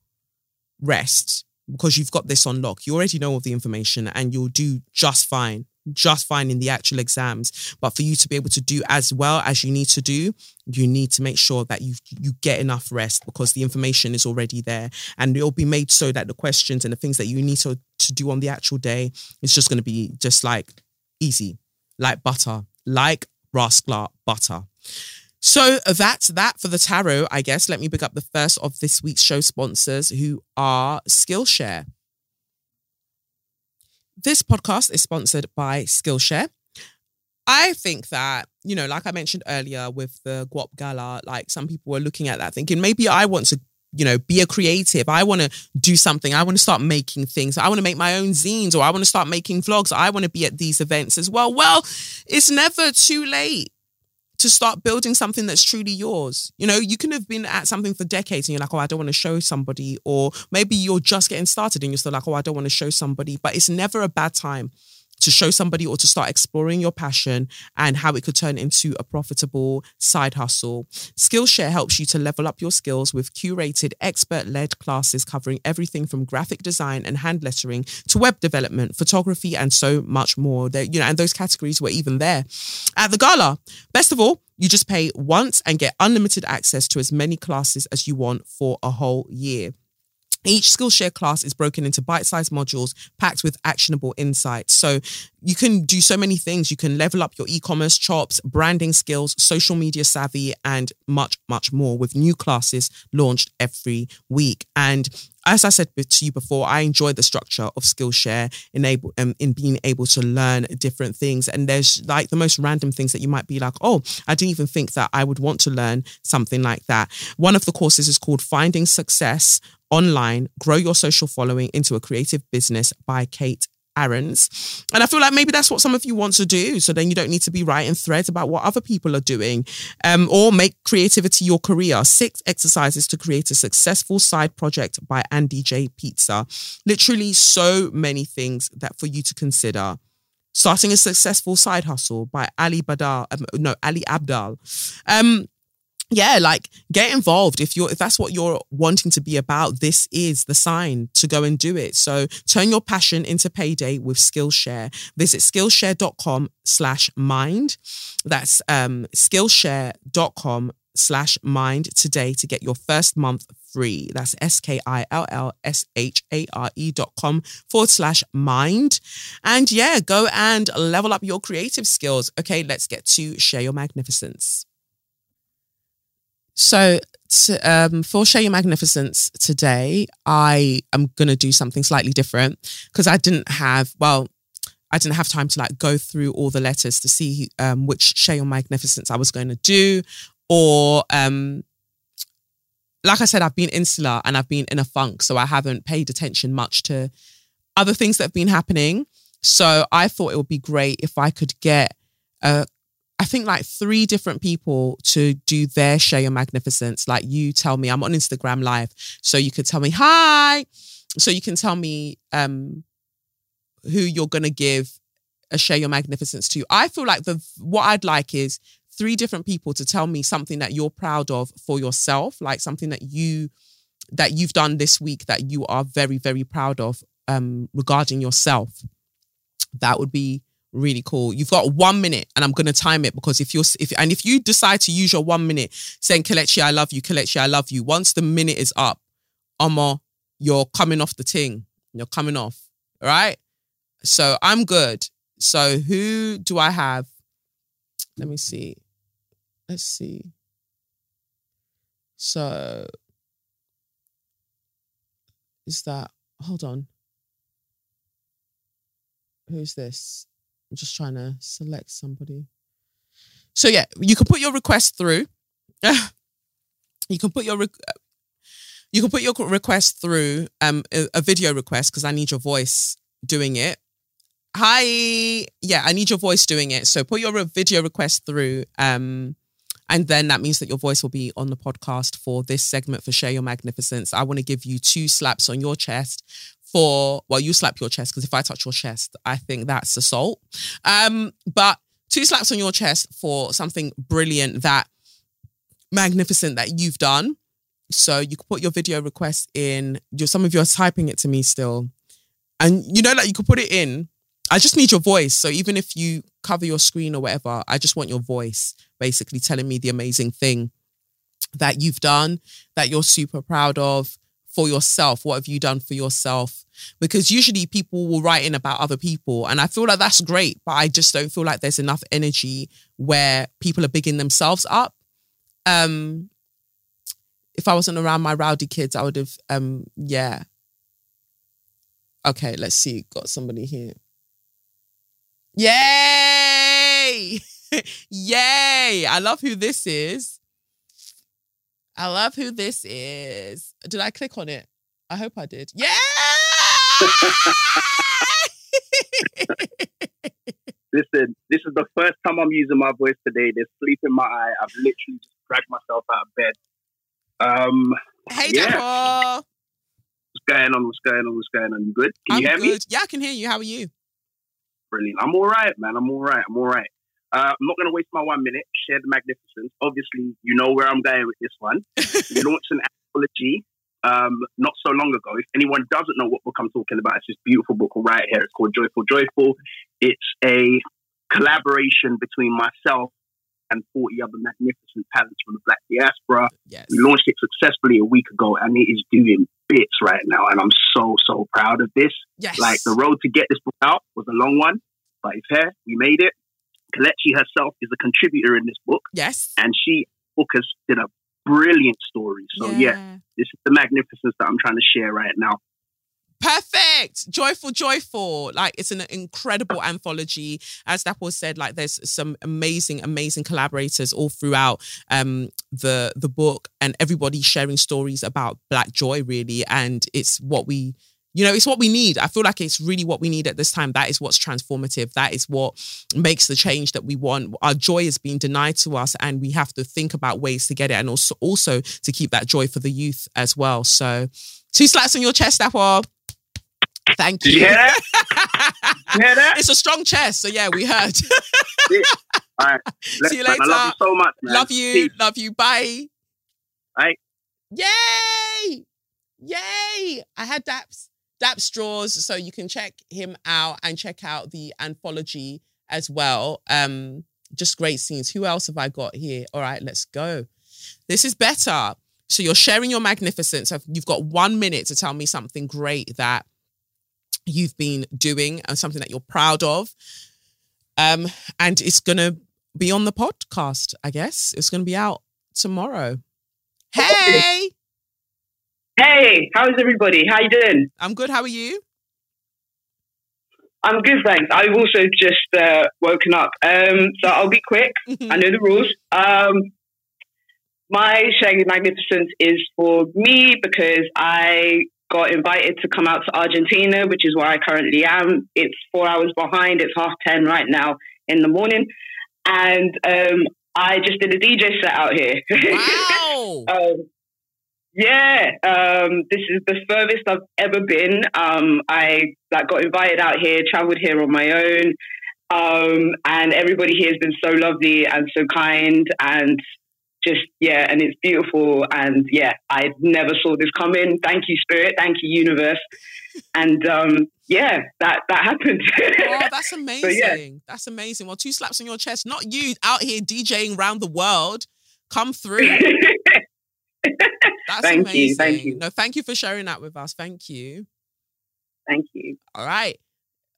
Rest because you've got this on lock. You already know all the information and you'll do just fine just fine in the actual exams. But for you to be able to do as well as you need to do, you need to make sure that you you get enough rest because the information is already there. And it'll be made so that the questions and the things that you need to, to do on the actual day is just going to be just like easy, like butter, like rascal butter. So that's that for the tarot, I guess. Let me pick up the first of this week's show sponsors who are Skillshare. This podcast is sponsored by Skillshare. I think that, you know, like I mentioned earlier with the Guap Gala, like some people were looking at that thinking maybe I want to, you know, be a creative. I want to do something. I want to start making things. I want to make my own zines or I want to start making vlogs. I want to be at these events as well. Well, it's never too late to start building something that's truly yours. You know, you can have been at something for decades and you're like, oh, I don't want to show somebody. Or maybe you're just getting started and you're still like, oh, I don't want to show somebody. But it's never a bad time to show somebody or to start exploring your passion and how it could turn into a profitable side hustle. Skillshare helps you to level up your skills with curated, expert led classes covering everything from graphic design and hand lettering to web development, photography, and so much more. There, you know, and those categories were even there at the gala. Best of all, you just pay once and get unlimited access to as many classes as you want for a whole year. Each Skillshare class is broken into bite sized modules packed with actionable insights. So you can do so many things. You can level up your e commerce chops, branding skills, social media savvy, and much, much more with new classes launched every week. And as I said to you before, I enjoy the structure of Skillshare, enable um, in being able to learn different things. And there's like the most random things that you might be like, oh, I didn't even think that I would want to learn something like that. One of the courses is called Finding Success Online: Grow Your Social Following into a Creative Business by Kate Aarons. And I feel like maybe that's what some of you want to do. So then you don't need to be writing threads about what other people are doing um, or make creativity your career. Six exercises to create a successful side project by Andy J. Pizza. Literally so many things that for you to consider. Starting a successful side hustle by Ali Badal, um, no, Ali Abdaal. Um, yeah, like get involved if you're if that's what you're wanting to be about. This is the sign to go and do it. So turn your passion into payday with Skillshare. Visit Skillshare.com slash mind. That's um Skillshare.com slash mind today to get your first month free. That's S K I L L S H A R E dot com forward slash mind. And yeah, go and level up your creative skills. Okay, let's get to share your magnificence. So, to, um, for Share Your Magnificence today, I am going to do something slightly different because I didn't have, well, I didn't have time to like go through all the letters to see um, which Share Your Magnificence I was going to do. Or, um, like I said, I've been insular and I've been in a funk. So I haven't paid attention much to other things that have been happening. So I thought it would be great if I could get a I think like three different people to do their share your magnificence. Like you tell me, I'm on Instagram live. So you could tell me, hi. So you can tell me um who you're gonna give a share your magnificence to. I feel like the what I'd like is three different people to tell me something that you're proud of for yourself, like something that you that you've done this week that you are very, very proud of um regarding yourself. That would be really cool. You've got one minute, and I'm gonna time it because if you're if and if you decide to use your one minute saying Kelechi, I love you, Kelechi, I love you. Once the minute is up, Omo, you're coming off the ting. You're coming off. All right. So I'm good. So who do I have? Let me see. Let's see. So is that hold on. Who's this? I'm just trying to select somebody. So yeah, you can put your request through. [sighs] you can put your re- you can put your request through um a, a video request because I need your voice doing it. Hi, yeah, I need your voice doing it. So put your video request through um And then that means that your voice will be on the podcast for this segment for Share Your Magnificence. I want to give you two slaps on your chest for, well, you slap your chest because if I touch your chest, I think that's assault. Um, but two slaps on your chest for something brilliant that magnificent that you've done. So you can put your video request in. Your, some of you are typing it to me still. And you know, like you could put it in. I just need your voice. So even if you cover your screen or whatever, I just want your voice basically telling me the amazing thing that you've done, that you're super proud of for yourself. What have you done for yourself? Because usually people will write in about other people. And I feel like that's great, but I just don't feel like there's enough energy where people are bigging themselves up. Um, if I wasn't around my rowdy kids, I would have, um, yeah. Okay, let's see. Got somebody here. Yay! [laughs] Yay! I love who this is. I love who this is. Did I click on it? I hope I did. Yeah! [laughs] Listen, this is the first time I'm using my voice today. There's sleep in my eye. I've literally just dragged myself out of bed. Um, hey, yeah. Deborah. What's going on? What's going on? What's going on? You good? Can I'm you hear good. me? Yeah, I can hear you. How are you? Brilliant. I'm all right, man. I'm all right. I'm all right. Uh, I'm not going to waste my one minute. Share the magnificence. Obviously, you know where I'm going with this one. [laughs] we launched an anthology um, not so long ago. If anyone doesn't know what book I'm talking about, it's this beautiful book right here. It's called Joyful Joyful. It's a collaboration between myself and 40 other magnificent talents from the Black diaspora. Yes. We launched it successfully a week ago and it is doing bits right now. And I'm so, so proud of this. Yes. Like the road to get this book out was a long one, but it's here. We made it. Kelechi herself is a contributor in this book Yes. and she, Focus, did a brilliant story. So yeah, this is the magnificence that I'm trying to share right now. Perfect. Joyful, joyful. Like it's an incredible anthology. As Dapo said, like there's some amazing, amazing collaborators all throughout um the the book and everybody sharing stories about black joy, really. And it's what we you know, it's what we need. I feel like it's really what we need at this time. That is what's transformative. That is what makes the change that we want. Our joy is being denied to us, and we have to think about ways to get it, and also also to keep that joy for the youth as well. So, two slaps on your chest, Apple. Thank you. you hear that? [laughs] You hear that? it's a strong chest, so yeah, we heard. [laughs] All right. [laughs] See you man. I love later. you so much, man. love you, Peace. love you. Bye. Bye. Yay! Yay! I had Daps Daps draws, so you can check him out and check out the anthology as well. Um, just great scenes. Who else have I got here? All right, let's go. This is better. So you're sharing your magnificence. You've got one minute to tell me something great that you've been doing and something that you're proud of. Um, and it's gonna be on the podcast, I guess. It's gonna be out tomorrow. Hey, Hey, how's everybody? How you doing? I'm good. How are you? I'm good, thanks. I've also just uh, woken up, um, so I'll be quick. [laughs] I know the rules. Um, my Shaggy Magnificence is for me because I got invited to come out to Argentina, which is where I currently am. It's four hours behind. It's half ten right now in the morning, and um, I just did a DJ set out here. [laughs] Wow. Um, yeah, um, this is the furthest I've ever been. Um, I like got invited out here, traveled here on my own, um, and everybody here has been so lovely and so kind, and just yeah, and it's beautiful. And yeah, I never saw this coming. Thank you, Spirit. Thank you, Universe. And um, yeah, that that happened. Oh, [laughs] that's amazing. yeah. That's amazing. Well, two slaps on your chest. Not you out here DJing around the world. Come through. [laughs] That's Thank amazing. you, thank you. No, thank you for sharing that with us. Thank you. Thank you. All right.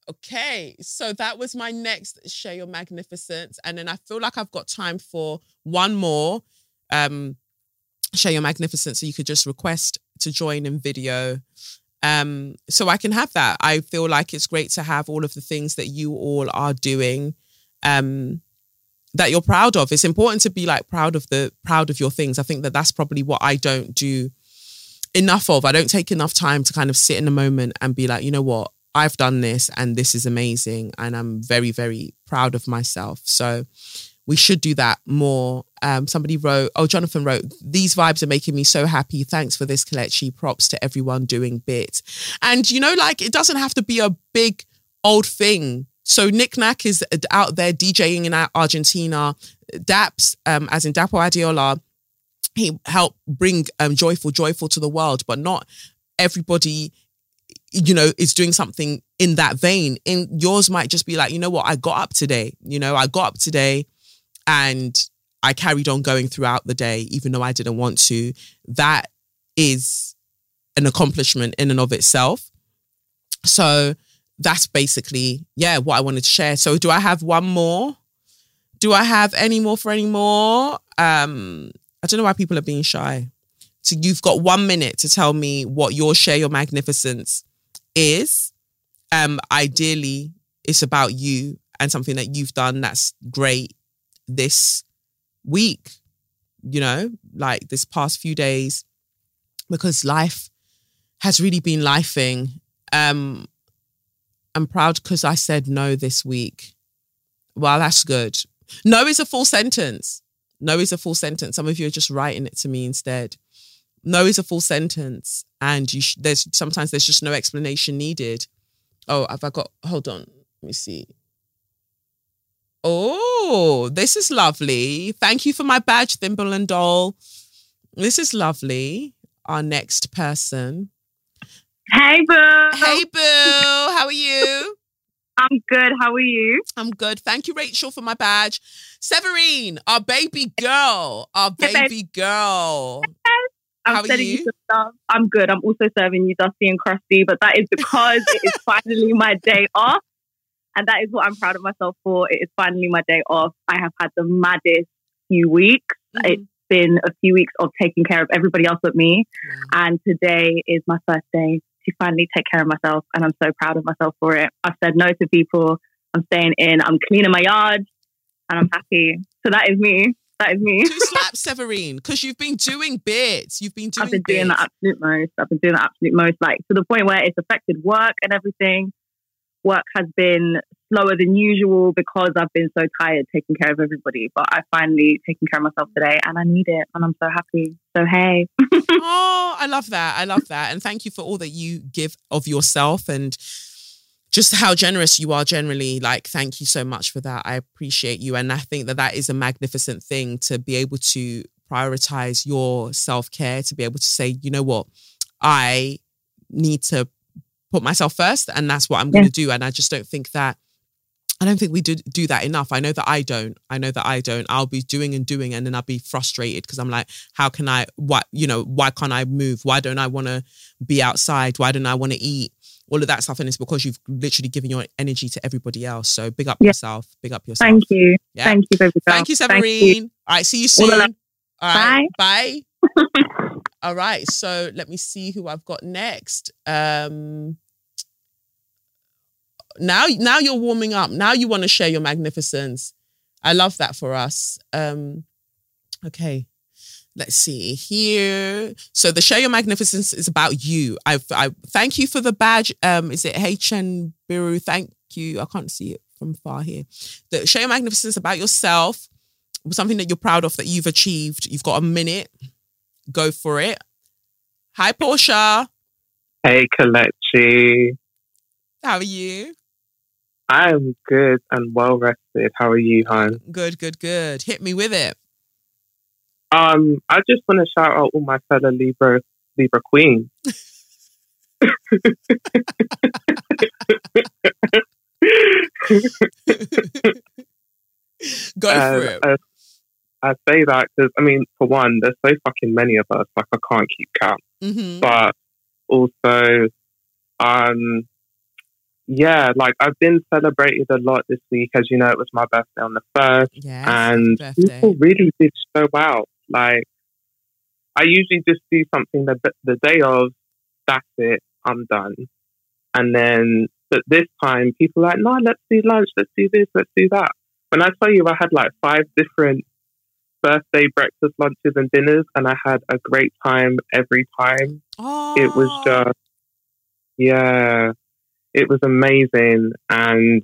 Okay. So that was my next share your magnificence. And then I feel like I've got time for one more. Um share your magnificence. So you could just request to join in video. Um, so I can have that. I feel like it's great to have all of the things that you all are doing. Um that you're proud of. It's important to be like proud of the proud of your things. I think that that's probably what I don't do enough of. I don't take enough time to kind of sit in a moment and be like, you know what, I've done this and this is amazing and I'm very very proud of myself. So we should do that more. Um, somebody wrote, oh, Jonathan wrote, these vibes are making me so happy. Thanks for this, Kelechi. Props to everyone doing bits. And, you know, like it doesn't have to be a big old thing. So Nick is out there DJing in Argentina. Daps, um, as in Dapo Adeola, he helped bring um, joyful, joyful to the world, but not everybody you know, is doing something in that vein. In yours might just be like, you know what, I got up today. You know, I got up today and I carried on going throughout the day, even though I didn't want to. That is an accomplishment in and of itself. So that's basically, yeah, what I wanted to share. So do I have one more? Do I have any more for any more? Um, I don't know why people are being shy. So you've got one minute to tell me what your share your magnificence is. Um, ideally, it's about you and something that you've done that's great this week, you know, like this past few days, because life has really been lifing. Um, I'm proud because I said no this week. Well, that's good. No is a full sentence. No is a full sentence. Some of you are just writing it to me instead. No is a full sentence, and you sh- there's sometimes there's just no explanation needed. Oh, have I got? Hold on, let me see. Oh, this is lovely. Thank you for my badge, Thimble and Doll. This is lovely. Our next person. Hey, Boo. Hey, Boo. How are you? [laughs] I'm good. How are you? I'm good. Thank you, Rachel, for my badge. Severine, our baby girl. Our baby girl. I'm How are you? some stuff. I'm good. I'm also serving you Dusty and Crusty, but that is because it is [laughs] finally my day off. And that is what I'm proud of myself for. It is finally my day off. I have had the maddest few weeks. Mhm. It's been a few weeks of taking care of everybody else but me. And today is my first day to finally take care of myself. And I'm so proud of myself for it. I've said no to people. I'm staying in. I'm cleaning my yard. And I'm happy. So that is me. That is me. Two slaps, Severine, because you've been doing bits. You've been doing I've been doing the absolute most. I've been doing the absolute most, like to the point where it's affected work and everything. Work has been slower than usual because I've been so tired taking care of everybody. But I finally taken care of myself today, and I need it, and I'm so happy. So hey, [laughs] oh, I love that. I love that. And thank you for all that you give of yourself and just how generous you are generally. Like, thank you so much for that. I appreciate you. And I think that that is a magnificent thing to be able to prioritize your self care, to be able to say, you know what, I need to put myself first, and that's what I'm going to do. And I just don't think that. I don't think we do do that enough. I know that I don't. I know that I don't. I'll be doing and doing, and then I'll be frustrated because I'm like, how can I? What you know? Why can't I move? Why don't I want to be outside? Why don't I want to eat? All of that stuff, and it's because you've literally given your energy to everybody else. So big up Yeah. yourself. Big up yourself. thank you, Yeah. thank you, baby girl. Thank you, Thank Severine. All right, see you soon. All right, bye. [laughs] All right, so let me see who I've got next. Um now now you're warming up. Now you want to share your magnificence. I love that for us. Um okay. Let's see here. So the share your magnificence is about you. I I thank you for the badge. Um is it HN Biru? Thank you. I can't see it from far here. The share your magnificence about yourself something that you're proud of that you've achieved. You've got a minute. Go for it. Hi, Portia. Hey, Kelechi. How are you? I am good and well rested. How are you, hon? Good, good, good. Hit me with it. Um, I just want to shout out all my fellow Libra Libra queens. [laughs] Go for it. Uh, I say that because I mean, for one, there's so fucking many of us. Like I can't keep count. hmm But also, um, yeah, like I've been celebrated a lot this week. As you know, it was my birthday on the first. Yes. and birthday. people really did so well. Like, I usually just do something the the day of. That's it. I'm done. And then, but this time, people are like, no, let's do lunch. Let's do this. Let's do that. When I tell you, I had like five different birthday breakfast lunches and dinners, and I had a great time every time. Oh, It was just, yeah, it was amazing. And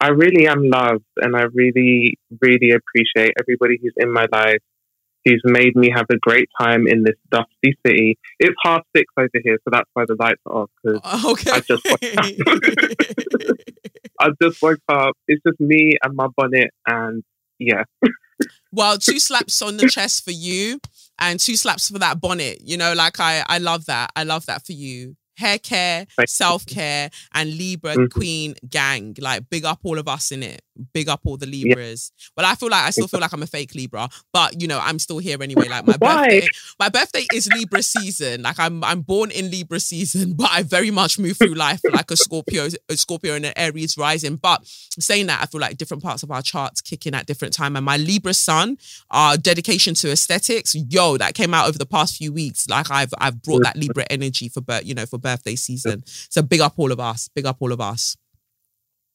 I really am loved, and I really, really appreciate everybody who's in my life, who's made me have a great time in this dusty city. It's half six over here, so that's why the lights are off. Because oh, Okay. I just woke [laughs] [laughs] I just woke up. It's just me and my bonnet, and yeah, [laughs] well, two slaps on the chest for you and two slaps for that bonnet. You know, like I, I love that. I love that for you. Hair care, self care, and Libra Mhm. Queen gang. Like, big up all of us in it. Big up all the Libras. Well, I feel like I still feel like I'm a fake Libra, but you know, I'm still here anyway. Like my Why? birthday, my birthday is Libra season. Like I'm, I'm born in Libra season, [laughs] but I very much move through life like a Scorpio, a Scorpio and an Aries rising. But saying that, I feel like different parts of our charts kicking at different time. And my Libra sun, our dedication to aesthetics, yo, that came out over the past few weeks. Like I've, I've brought that Libra energy for, you know, for birthday season. So big up all of us. Big up all of us.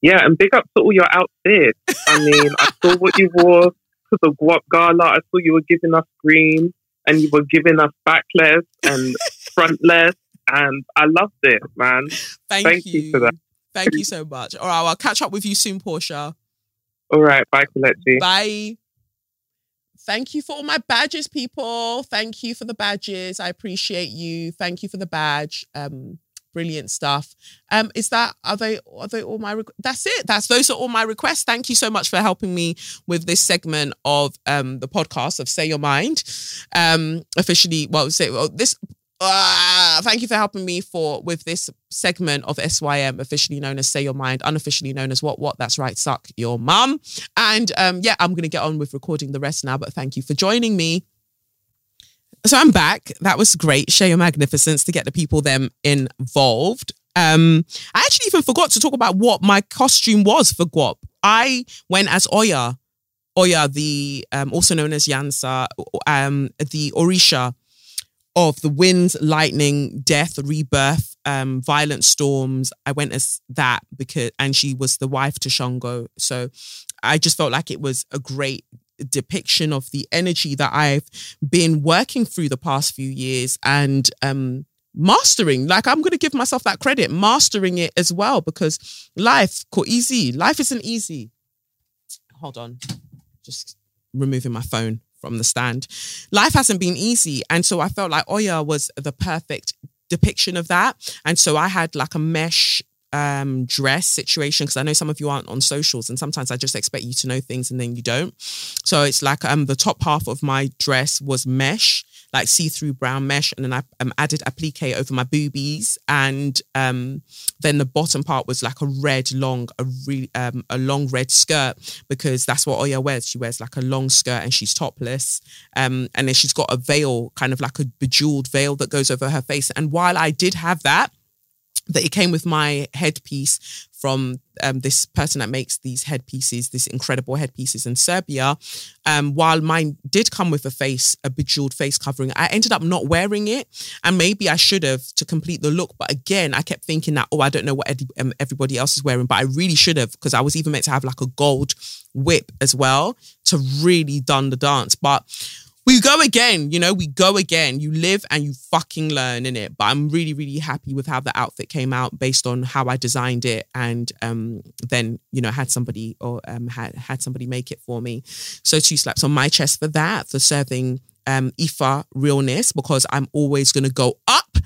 Yeah, and big up to all your outfits. I mean, I saw what you wore to the Guap Gala. I saw you were giving us green, and you were giving us backless and [laughs] frontless, and I loved it, man. Thank, Thank you. you for that. Thank you so much. All right, well, I'll catch up with you soon, Portia. All right, bye, Kelechi. Bye. Thank you for all my badges, people. Thank you for the badges. I appreciate you. Thank you for the badge. Um, brilliant stuff. Um, is that are they are they all my that's it. That's those are all my requests. Thank you so much for helping me with this segment of um the podcast of Say Your Mind. Um, officially, well, say well, this uh, thank you for helping me for with this segment of SYM, officially known as Say Your Mind, unofficially known as What What. That's right, suck your mum. And um, yeah, I'm gonna get on with recording the rest now. But thank you for joining me. So I'm back. That was great. Share your magnificence to get the people them involved. Um, I actually even forgot to talk about what my costume was for Guap. I went as Oya, Oya, the um, also known as Yansa, um, the Orisha of the wind, lightning, death, rebirth, um, violent storms. I went as that because, and she was the wife to Shango. So I just felt like it was a great depiction of the energy that I've been working through the past few years and um, mastering. Like I'm going to give myself that credit, mastering it as well because life, easy. Life isn't easy. Hold on, just removing my phone from the stand. Life hasn't been easy. And so I felt like Oya was the perfect depiction of that. And so I had like a mesh um dress situation because I know some of you aren't on socials and sometimes I just expect you to know things and then you don't. So it's like um the top half of my dress was mesh, like see-through brown mesh, and then I um, added applique over my boobies, and um then the bottom part was like a red long, a really um a long red skirt because that's what Oya wears. She wears like a long skirt and she's topless. Um and then she's got a veil, kind of like a bejeweled veil that goes over her face. And while I did have that, that it came with my headpiece from um, this person that makes these headpieces, this incredible headpieces in Serbia. Um, while mine did come with a face, a bejeweled face covering, I ended up not wearing it, and maybe I should have to complete the look. But again, I kept thinking that oh, I don't know what ed- um, everybody else is wearing, but I really should have because I was even meant to have like a gold whip as well to really done the dance, but we go again, you know, we go again. You live and you fucking learn in it. But I'm really, really happy with how the outfit came out based on how I designed it and um then, you know, had somebody or um had had somebody make it for me. So two slaps on my chest for that, for serving um Ifa realness, because I'm always gonna go up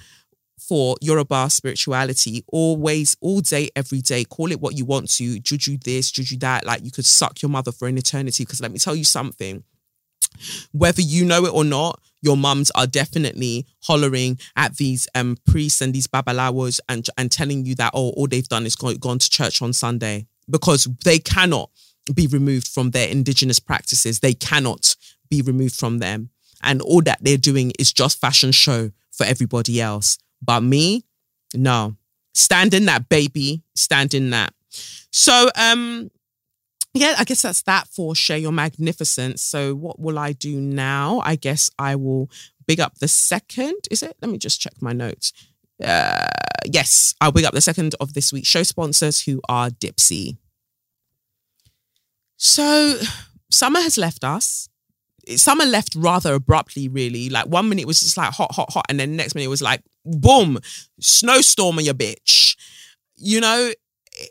for Yoruba spirituality, always, all day, every day. Call it what you want to, juju this, juju that. Like you could suck your mother for an eternity. Because let me tell you something whether you know it or not, your mums are definitely hollering at these um, priests and these babalawos and and telling you that oh, all they've done is go, gone to church on Sunday because they cannot be removed from their indigenous practices. They cannot be removed from them, and all that they're doing is just fashion show for everybody else. But me, no, stand in that baby, stand in that. So um yeah, I guess that's that for share your magnificence. So what will I do now? I guess I will big up the second. Is it? Let me just check my notes. Uh, yes, I'll big up the second of this week's show sponsors who are Dipsea. So summer has left us. Summer left rather abruptly, really. Like one minute was just like hot, hot, hot, and then the next minute was like boom, snowstorm on your bitch. You know,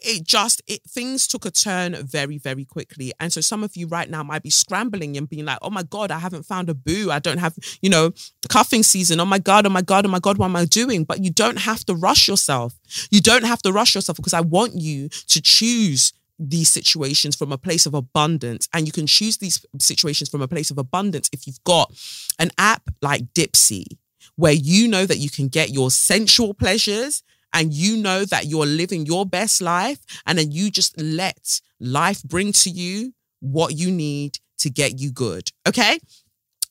it just it things took a turn very very quickly. And so some of you right now might be scrambling and being like oh my god i haven't found a boo. I don't have you know cuffing season. Oh my god oh my god oh my god what am i doing? But you don't have to rush yourself. You don't have to rush yourself because i want you to choose these situations from a place of abundance. And you can choose these situations from a place of abundance if you've got an app like dipsea where you know that you can get your sensual pleasures and you know that you're living your best life and then you just let life bring to you what you need to get you good. Okay.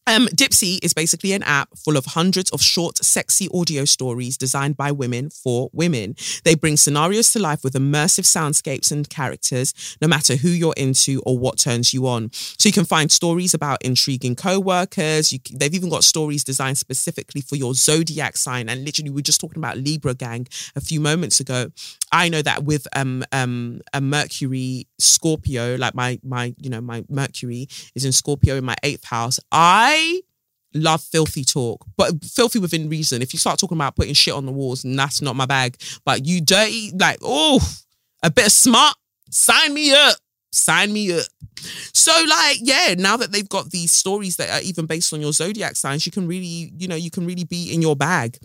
Um, Dipsea is basically an app full of hundreds of short, sexy audio stories designed by women for women. They bring scenarios to life with immersive soundscapes and characters, no matter who you're into or what turns you on. So you can find stories about intriguing co-workers. You, they've even got stories designed specifically for your zodiac sign. And literally, we were just talking about Libra Gang a few moments ago. I know that with um um a Mercury Scorpio, like my my you know my Mercury is in Scorpio in my eighth house. I love filthy talk, but filthy within reason. If you start talking about putting shit on the walls, and that's not my bag. But you dirty, like oh, a bit of smart, sign me up. Sign me up. So, like, yeah, now that they've got these stories that are even based on your zodiac signs, you can really, you know, you can really be in your bag.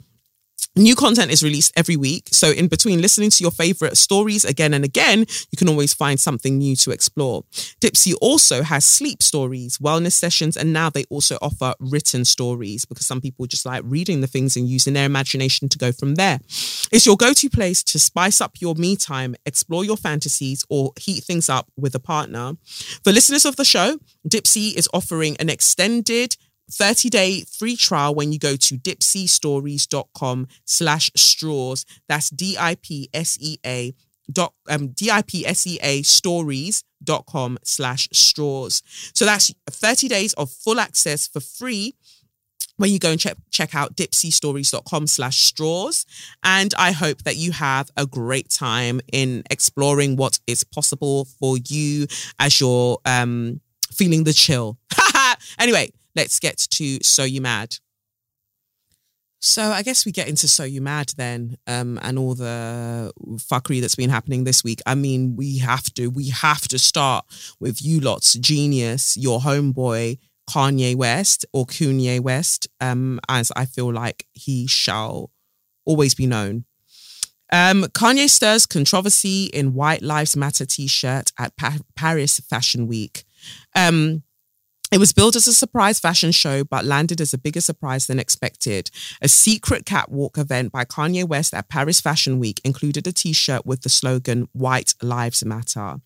New content is released every week. So, in between listening to your favorite stories again and again, you can always find something new to explore. Dipsea also has sleep stories, wellness sessions, and now they also offer written stories because some people just like reading the things and using their imagination to go from there. It's your go to place to spice up your me time, explore your fantasies, or heat things up with a partner. For listeners of the show, Dipsea is offering an extended 30 day free trial when you go to dipseastories.com slash straws. That's D-I-P-S-E-A dot um D-I-P-S-E-A stories.com slash straws. So that's 30 days of full access for free when you go and check check out dipseastories.com slash straws. And I hope that you have a great time in exploring what is possible for you as you're um feeling the chill. [laughs] anyway, let's get to So You Mad. So I guess we get into So You Mad then, um, and all the fuckery that's been happening this week. I mean, we have to, we have to start with you lot's genius, your homeboy, Kanye West or Kanye West, um, as I feel like he shall always be known. Um, Kanye stirs controversy in White Lives Matter t-shirt at pa- Paris Fashion Week. Um, it was billed as a surprise fashion show, but landed as a bigger surprise than expected. A secret catwalk event by Kanye West at Paris Fashion Week included a t shirt with the slogan White Lives Matter.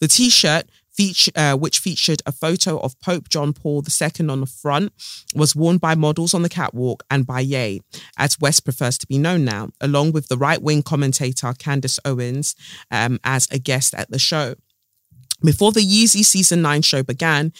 The t shirt, feature, uh, which featured a photo of Pope John Paul II on the front, was worn by models on the catwalk and by Ye, as West prefers to be known now, along with the right wing commentator Candace Owens um, as a guest at the show. Before the Yeezy Season 9 show began,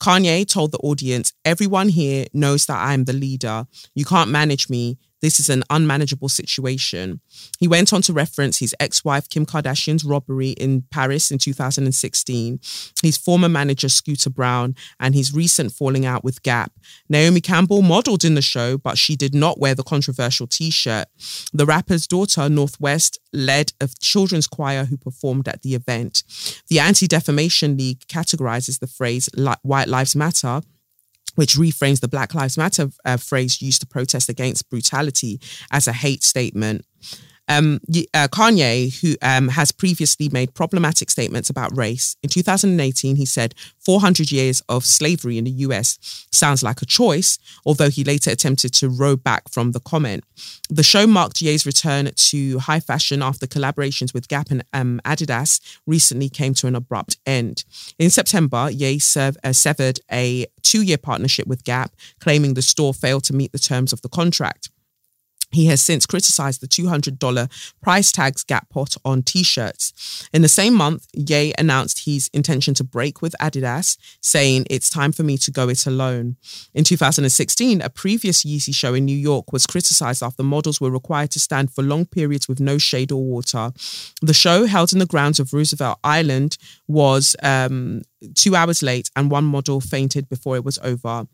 Kanye told the audience, everyone here knows that I'm the leader. You can't manage me. This is an unmanageable situation. He went on to reference his ex wife Kim Kardashian's robbery in Paris in 2016, his former manager Scooter Braun, and his recent falling out with Gap. Naomi Campbell modeled in the show, but she did not wear the controversial t shirt. The rapper's daughter, North West, led a children's choir who performed at the event. The Anti Defamation League categorizes the phrase White Lives Matter which reframes the Black Lives Matter uh, phrase used to protest against brutality as a hate statement. Um, uh, Kanye, who um, has previously made problematic statements about race, in 2018 he said 400 years of slavery in the US sounds like a choice, although he later attempted to row back from the comment. The show marked Ye's return to high fashion after collaborations with Gap and um, Adidas recently came to an abrupt end. In September, Ye uh, severed a two year partnership with Gap, claiming the store failed to meet the terms of the contract. He has since criticized the $200 price tags Gap put on t shirts. In the same month, Ye announced his intention to break with Adidas, saying, It's time for me to go it alone. In 2016, a previous Yeezy show in New York was criticized after models were required to stand for long periods with no shade or water. The show, held in the grounds of Roosevelt Island, was um, two hours late, and one model fainted before it was over.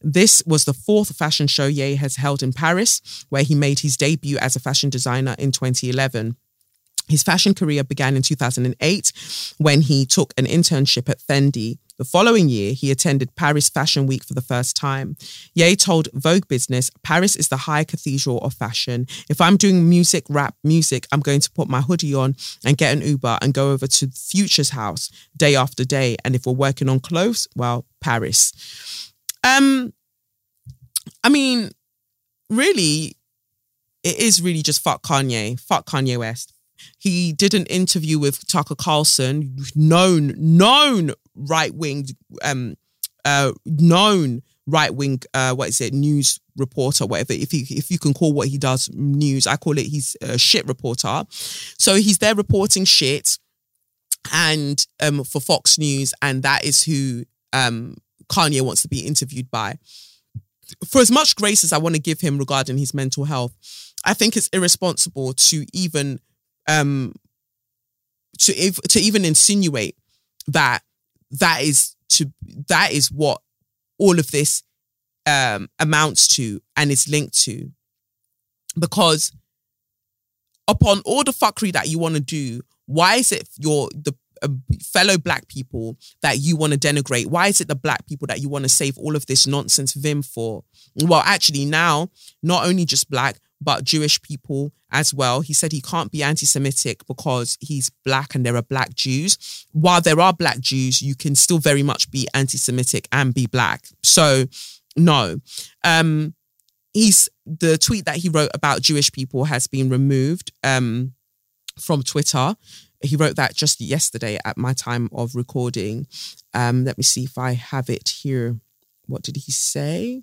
This was the fourth fashion show Ye has held in Paris, where he made his debut as a fashion designer in 2011. His fashion career began in 2008 when he took an internship at Fendi. The following year, he attended Paris Fashion Week for the first time. Ye told Vogue Business, Paris is the high cathedral of fashion. If I'm doing music, rap music, I'm going to put my hoodie on and get an Uber and go over to Future's house day after day. And if we're working on clothes, well, Paris. Um, I mean, really, it is really just fuck Kanye, fuck Kanye West. He did an interview with Tucker Carlson, known, known right wing, um, uh, known right wing, uh, what is it, news reporter, whatever. If you if you can call what he does news, I call it he's a shit reporter. So he's there reporting shit, and um, for Fox News, and that is who um Kanye wants to be interviewed by. For as much grace as I want to give him regarding his mental health, I think it's irresponsible to even um to to even insinuate that that is to that is what all of this um amounts to and is linked to. Because upon all the fuckery that you want to do why is it your the uh, fellow black people that you want to denigrate? Why is it the black people that you want to save all of this nonsense vim for? Well actually now not only just black but Jewish people as well. He said he can't be anti Semitic because he's black and there are black Jews. While there are black Jews, you can still very much be anti Semitic and be black. So, no. Um, he's the tweet that he wrote about Jewish people has been removed um, from Twitter. He wrote that just yesterday at my time of recording. Um, let me see if I have it here. What did he say?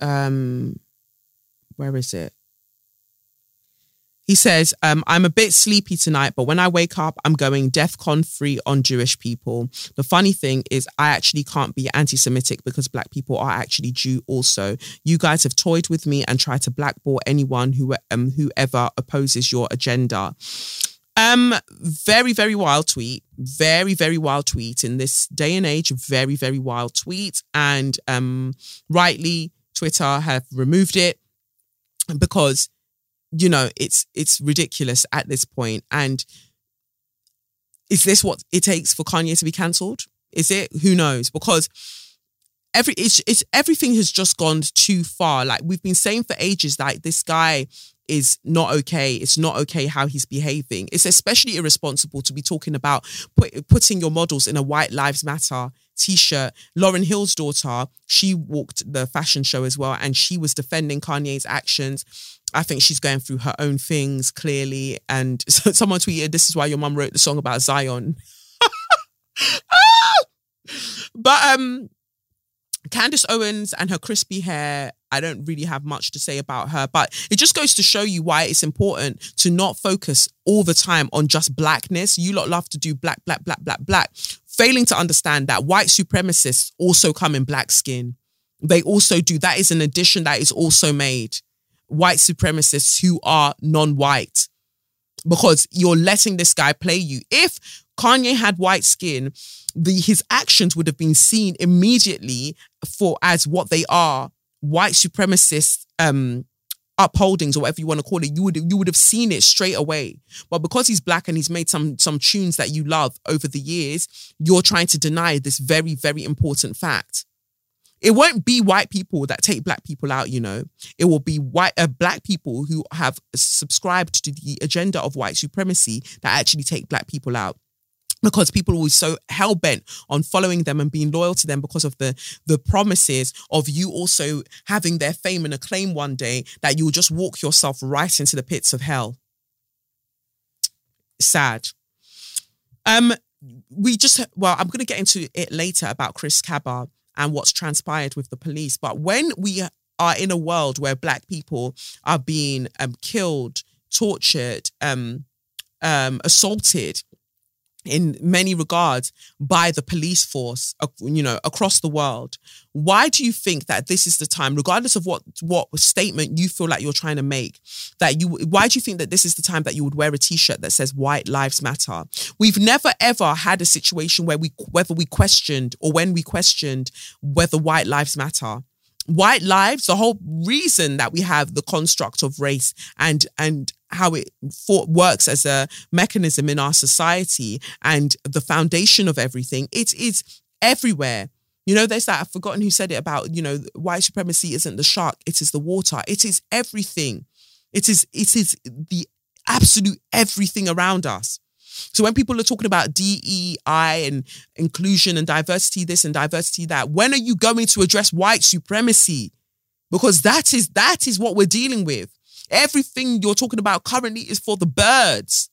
Um, where is it? He says, um, I'm a bit sleepy tonight, but when I wake up, I'm going DEFCON free on Jewish people. The funny thing is, I actually can't be anti Semitic because Black people are actually Jew also. You guys have toyed with me and tried to blackball anyone who um, whoever opposes your agenda. Um, very, very wild tweet. Very, very wild tweet. In this day and age, very, very wild tweet. And um, rightly, Twitter have removed it because you know it's it's ridiculous at this point. And is this what it takes for Kanye to be cancelled? Is it? Who knows? Because every it's, it's everything has just gone too far. Like we've been saying for ages like this guy is not okay. It's not okay how he's behaving. It's especially irresponsible to be talking about put, putting your models in a White Lives Matter t-shirt. Lauryn Hill's daughter, she walked the fashion show as well, and she was defending Kanye's actions. I think she's going through her own things clearly. And [laughs] someone tweeted, "This is why your mum wrote the song about Zion." [laughs] but um, Candace Owens and her crispy hair, I don't really have much to say about her, but it just goes to show you why it's important to not focus all the time on just blackness. You lot love to do black, black, black, black, black failing to understand that white supremacists also come in black skin. They also do. That is an addition that is also made. White supremacists who are non white. Because you're letting this guy play you. If Kanye had white skin, the his actions would have been seen immediately for as what they are white supremacist um upholdings or whatever you want to call it, you would you would have seen it straight away. But because he's black and he's made some some tunes that you love over the years, you're trying to deny this very very important fact. It won't be white people that take black people out, you know. It will be white uh, black people who have subscribed to the agenda of white supremacy that actually take black people out because people were so hell bent on following them and being loyal to them because of the the promises of you also having their fame and acclaim one day that you will just walk yourself right into the pits of hell. Sad. Um, we just well, I'm to get into it later about Chris Kaba and what's transpired with the police. But when we are in a world where black people are being um, killed, tortured, um, um, assaulted in many regards by the police force you know across the world. Why do you think that this is the time regardless of what what statement you feel like you're trying to make that you why do you think that this is the time that you would wear a t-shirt that says white lives matter we've never ever had a situation where we whether we questioned or when we questioned whether white lives matter. White lives the whole reason that we have the construct of race and and how it for, works as a mechanism in our society and the foundation of everything, it is everywhere. You know, there's that, I've forgotten who said it about, you know, white supremacy isn't the shark, it is the water. It is everything. It is, it is the absolute everything around us. So when people are talking about DEI and inclusion and diversity, this and diversity that, when are you going to address white supremacy? Because that is that is what we're dealing with. Everything you're talking about currently is for the birds.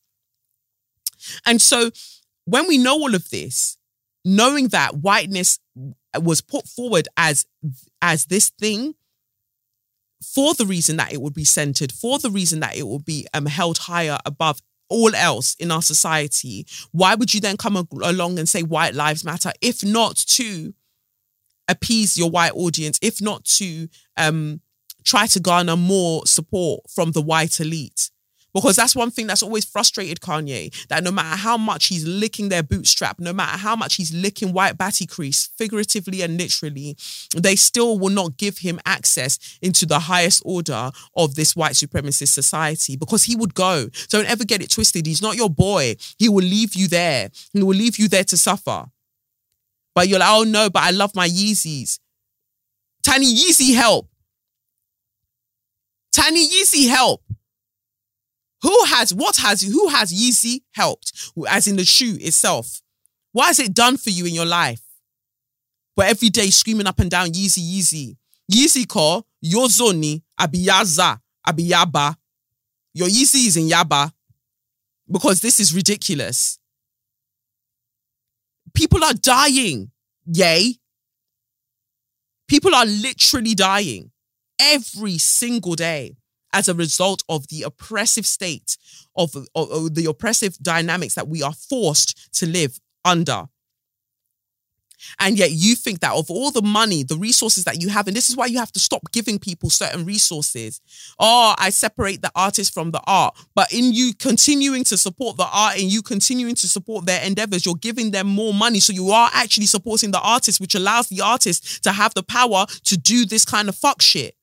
And so when we know all of this, knowing that whiteness was put forward as as this thing for the reason that it would be centered, for the reason that it would be um, held higher above all else in our society, why would you then come along and say white lives matter if not to appease your white audience, if not to um, try to garner more support from the white elite? Because that's one thing that's always frustrated Kanye. That no matter how much he's licking their bootstrap, no matter how much he's licking white batty crease, figuratively and literally, they still will not give him access into the highest order of this white supremacist society because he would go. Don't ever get it twisted. He's not your boy. He will leave you there. He will leave you there to suffer. But you're like, oh no, but I love my Yeezys. Tiny Yeezy help. Tiny Yeezy help. Who has what has who has Yeezy helped? As in the shoe itself. What has it done for you in your life? But every day screaming up and down Yeezy, Yeezy. Yeezy call your zoni abiyaza abiyaba. Your Yeezy is in Yaba because this is ridiculous. People are dying. Yay. People are literally dying every single day as a result of the oppressive state of, of, of, the oppressive dynamics that we are forced to live under. And yet you think that of all the money, the resources that you have, and this is why you have to stop giving people certain resources. Oh, I separate the artist from the art. But in you continuing to support the art and you continuing to support their endeavors, you're giving them more money. So you are actually supporting the artist, which allows the artist to have the power to do this kind of fuck shit.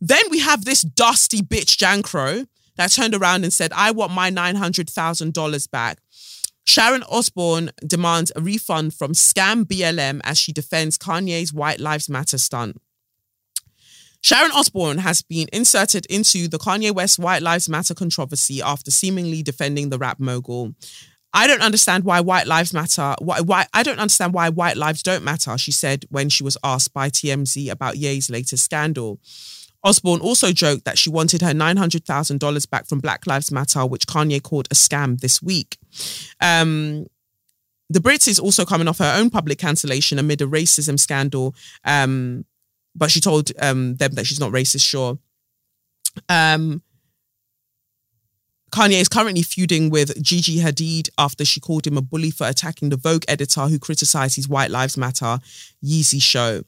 Then we have this dusty bitch Jankro that turned around and said, I want my $900,000 back. Sharon Osbourne demands a refund from Scam BLM as she defends Kanye's White Lives Matter stunt. Sharon Osbourne has been inserted into the Kanye West White Lives Matter controversy after seemingly defending the rap mogul. I don't understand why white lives matter. Why, why I don't understand why white lives don't matter, she said when she was asked by TMZ about Ye's latest scandal. Osbourne also joked that she wanted her $900,000 back from Black Lives Matter, which Kanye called a scam this week. Um, the Brits is also coming off her own public cancellation amid a racism scandal, um, but she told um, them that she's not racist, sure. Um, Kanye is currently feuding with Gigi Hadid after she called him a bully for attacking the Vogue editor who criticized his White Lives Matter Yeezy show.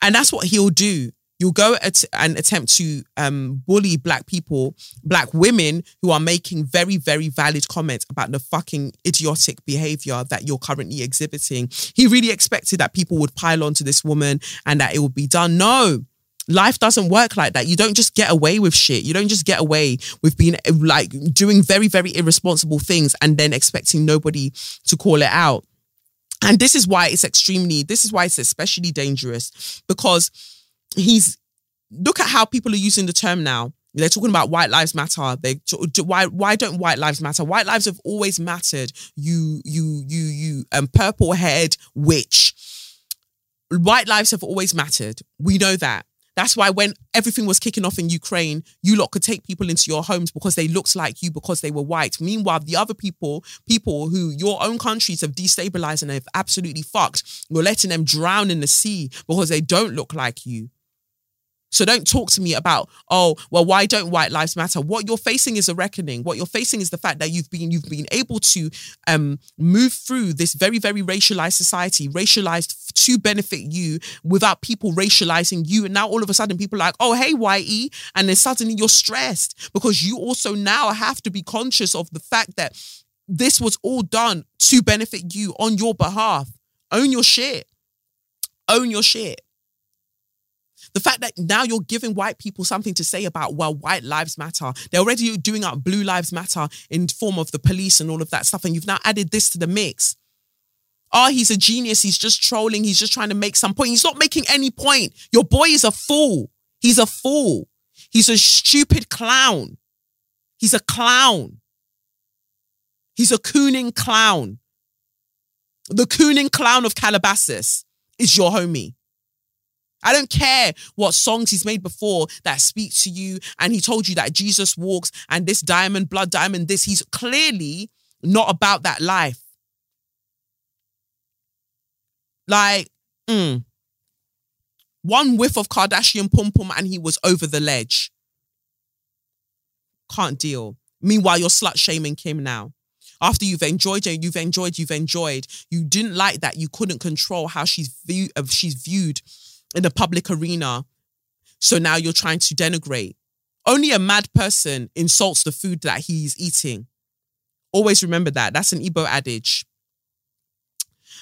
And that's what he'll do you'll go at, and attempt to um, bully black people, black women who are making very, very valid comments about the fucking idiotic behavior that you're currently exhibiting. He really expected that people would pile onto this woman and that it would be done. No. Life doesn't work like that. You don't just get away with shit. You don't just get away with being like doing very, very irresponsible things and then expecting nobody to call it out. And this is why it's extremely, this is why it's especially dangerous because he's look at how people are using the term now. They're talking about white lives matter. They why why don't white lives matter? White lives have always mattered. You you you you um purple haired witch. White lives have always mattered. We know that. That's why when everything was kicking off in Ukraine, you lot could take people into your homes because they looked like you because they were white. Meanwhile, the other people, people who your own countries have destabilized and have absolutely fucked, you're letting them drown in the sea because they don't look like you. So don't talk to me about, oh, well, why don't white lives matter? What you're facing is a reckoning. What you're facing is the fact that you've been you've been able to um, move through this very, very racialized society, racialized to benefit you without people racializing you. And now all of a sudden people are like, oh, hey, YE. And then suddenly you're stressed because you also now have to be conscious of the fact that this was all done to benefit you on your behalf. Own your shit. Own your shit. The fact that now you're giving white people something to say about, well, white lives matter. They're already doing up blue lives matter in form of the police and all of that stuff. And you've now added this to the mix. Oh, he's a genius. He's just trolling. He's just trying to make some point. He's not making any point. Your boy is a fool. He's a fool. He's a stupid clown. He's a clown. He's a cooning clown. The cooning clown of Calabasas is your homie. I don't care what songs he's made before that speak to you and he told you that Jesus walks and this diamond, blood diamond, this. He's clearly not about that life. Like, mm, one whiff of Kardashian pum pum and he was over the ledge. Can't deal. Meanwhile, you're slut shaming Kim now. After you've enjoyed her, you've enjoyed, you've enjoyed. You didn't like that. You couldn't control how she's view, uh, she's viewed in the public arena. So now you're trying to denigrate. Only a mad person insults the food that he's eating. Always remember that. That's an Igbo adage.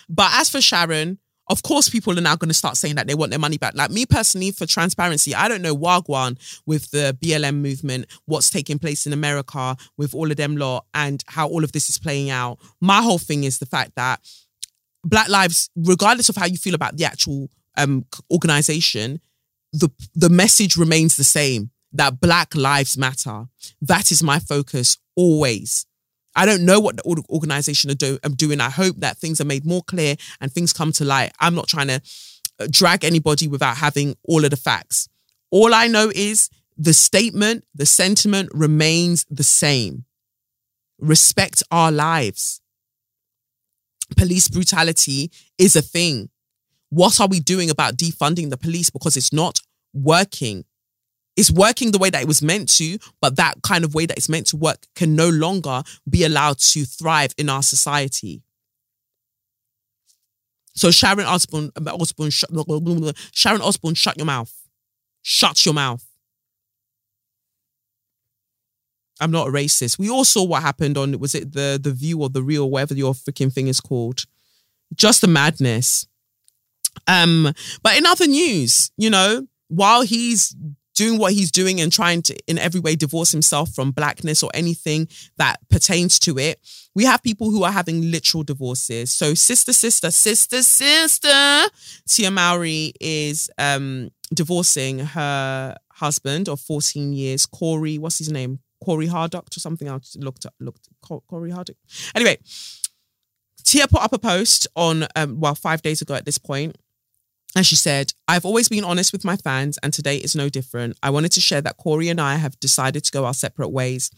But as for Sharon, of course, people are now going to start saying that they want their money back. Like me personally, for transparency, I don't know Wagwan with the BLM movement, what's taking place in America with all of them lot, and how all of this is playing out. My whole thing is the fact that Black Lives, regardless of how you feel about the actual um, organization, the the message remains the same that Black Lives Matter. That is my focus always. I don't know what the organization are do, um, doing. I hope that things are made more clear and things come to light. I'm not trying to uh, drag anybody without having all of the facts. All I know is the statement, the sentiment remains the same. Respect our lives. Police brutality is a thing. What are we doing about defunding the police because it's not working? it's working the way that it was meant to, but that kind of way that it's meant to work can no longer be allowed to thrive in our society. So Sharon Osbourne, um, Osbourne, Sharon Osbourne, shut your mouth. Shut your mouth. I'm not a racist. We all saw what happened on was it the the View or the Real, whatever your freaking thing is called. Just the madness. Um, but in other news, you know, while he's doing what he's doing and trying to in every way divorce himself from blackness or anything that pertains to it we have people who are having literal divorces. So sister sister sister sister tia mowry is um divorcing her husband of 14 years corey what's his name? Corey hardock or something i looked up looked corey hardock. Anyway tia put up a post on um well five days ago at this point and she said, I've always been honest with my fans, and today is no different. I wanted to share that Corey and I have decided to go our separate ways.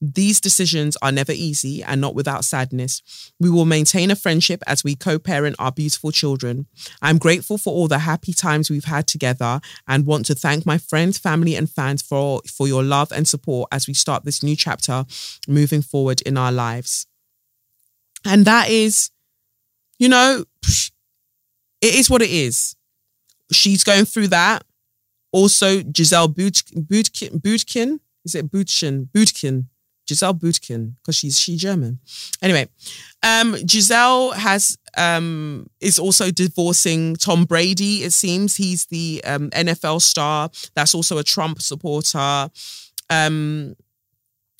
These decisions are never easy and not without sadness. We will maintain a friendship as we co parent our beautiful children. I'm grateful for all the happy times we've had together and want to thank my friends, family, and fans for, for your love and support as we start this new chapter moving forward in our lives. And that is, you know, it is what it is she's going through that. Also, Giselle Bootkin, is it Bootkin? Bootkin, Giselle Bootkin, because she's she German. Anyway, um, Giselle has um is also divorcing Tom Brady. It seems he's the um, NFL star that's also a Trump supporter. Um,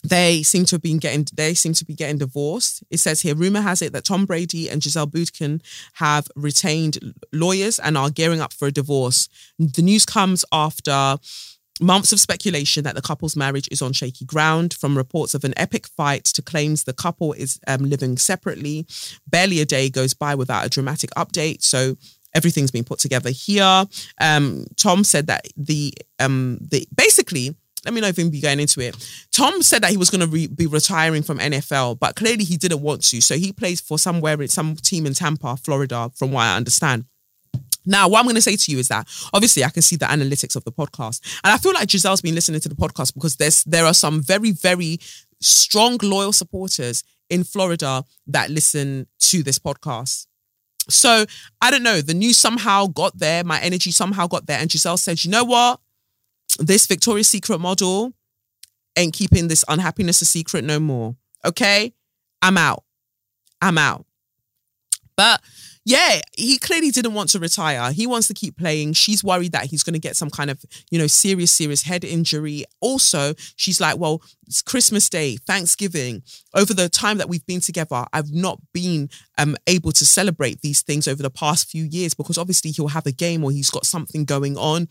they seem to have been getting they seem to be getting divorced. It says here, rumor has it that Tom Brady and Giselle Bootkin have retained lawyers and are gearing up for a divorce. The news comes after months of speculation that the couple's marriage is on shaky ground, from reports of an epic fight to claims the couple is um, living separately. Barely a day goes by without a dramatic update. So everything's been put together here. Um, Tom said that the um, the basically let me know if you can be going into it. Tom said that he was going to re- be retiring from NFL, but clearly he didn't want to. So he plays for somewhere some team in Tampa, Florida, from what I understand. Now, what I'm going to say to you is that obviously I can see the analytics of the podcast, and I feel like Giselle's been listening to the podcast because there's there are some very very strong loyal supporters in Florida that listen to this podcast. So I don't know. The news somehow got there. My energy somehow got there, and Giselle said, "You know what? This Victoria's Secret model ain't keeping this unhappiness a secret no more. Okay? I'm out. I'm out. But yeah, he clearly didn't want to retire. He wants to keep playing. She's worried that he's going to get some kind of, you know, serious, serious head injury. Also, she's like, well, it's Christmas Day, Thanksgiving. Over the time that we've been together, I've not been um, able to celebrate these things over the past few years because obviously he'll have a game or he's got something going on.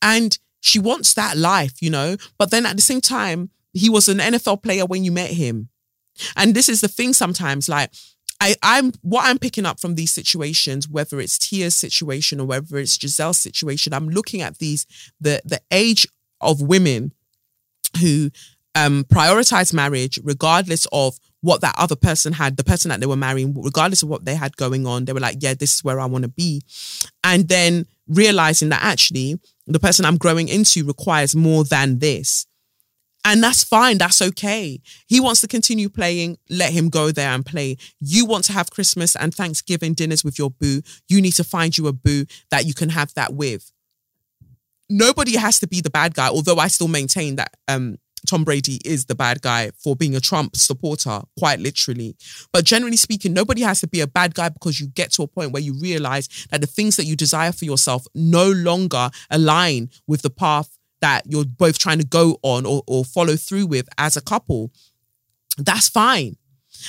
And she wants that life, you know, but then at the same time, he was an NFL player when you met him. And this is the thing sometimes, like, I, I'm what I'm picking up from these situations, whether it's Tia's situation or whether it's Gizelle's situation, I'm looking at these the the age of women who um prioritize marriage regardless of what that other person had, the person that they were marrying, regardless of what they had going on, they were like, yeah, this is where I want to be. And then realizing that actually the person I'm growing into requires more than this. And that's fine. That's okay. He wants to continue playing. Let him go there and play. You want to have Christmas and Thanksgiving dinners with your boo. You need to find you a boo that you can have that with. Nobody has to be the bad guy, although I still maintain that um, Tom Brady is the bad guy for being a Trump supporter, quite literally. But generally speaking, nobody has to be a bad guy because you get to a point where you realize that the things that you desire for yourself no longer align with the path that you're both trying to go on or, or follow through with as a couple, that's fine.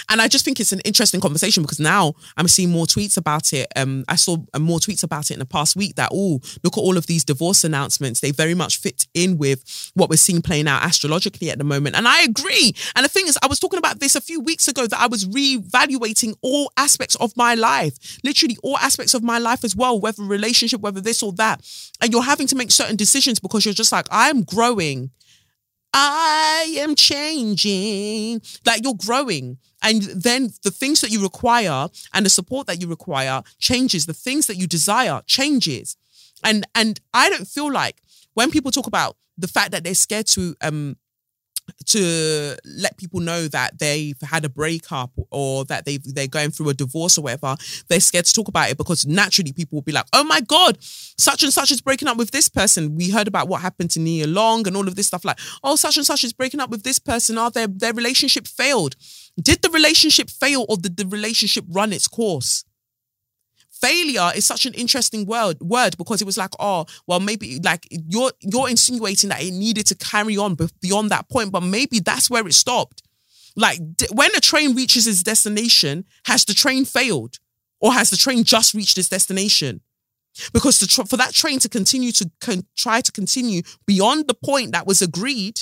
And I just think it's an interesting conversation because now I'm seeing more tweets about it. Um, I saw uh, more tweets about it in the past week that, oh, look at all of these divorce announcements. They very much fit in with what we're seeing playing out astrologically at the moment. And I agree. And the thing is, I was talking about this a few weeks ago that I was reevaluating all aspects of my life, literally all aspects of my life as well, whether relationship, whether this or that. And you're having to make certain decisions because you're just like, I'm growing. I am changing. Like you're growing. And then the things that you require and the support that you require changes. The things that you desire changes. And and I don't feel like when people talk about the fact that they're scared to um to let people know that they've had a breakup or that they they're going through a divorce or whatever, they're scared to talk about it because naturally people will be like, "Oh my god, such and such is breaking up with this person." We heard about what happened to Nia Long and all of this stuff. Like, "Oh, such and such is breaking up with this person. Are their their relationship failed? Did the relationship fail or did the relationship run its course?" Failure is such an interesting word word because it was like oh well maybe like you're you're insinuating that it needed to carry on beyond that point but maybe that's where it stopped. Like when a train reaches its destination has the train failed? Or has the train just reached its destination? Because tr- for that train to continue to con- try to continue beyond the point that was agreed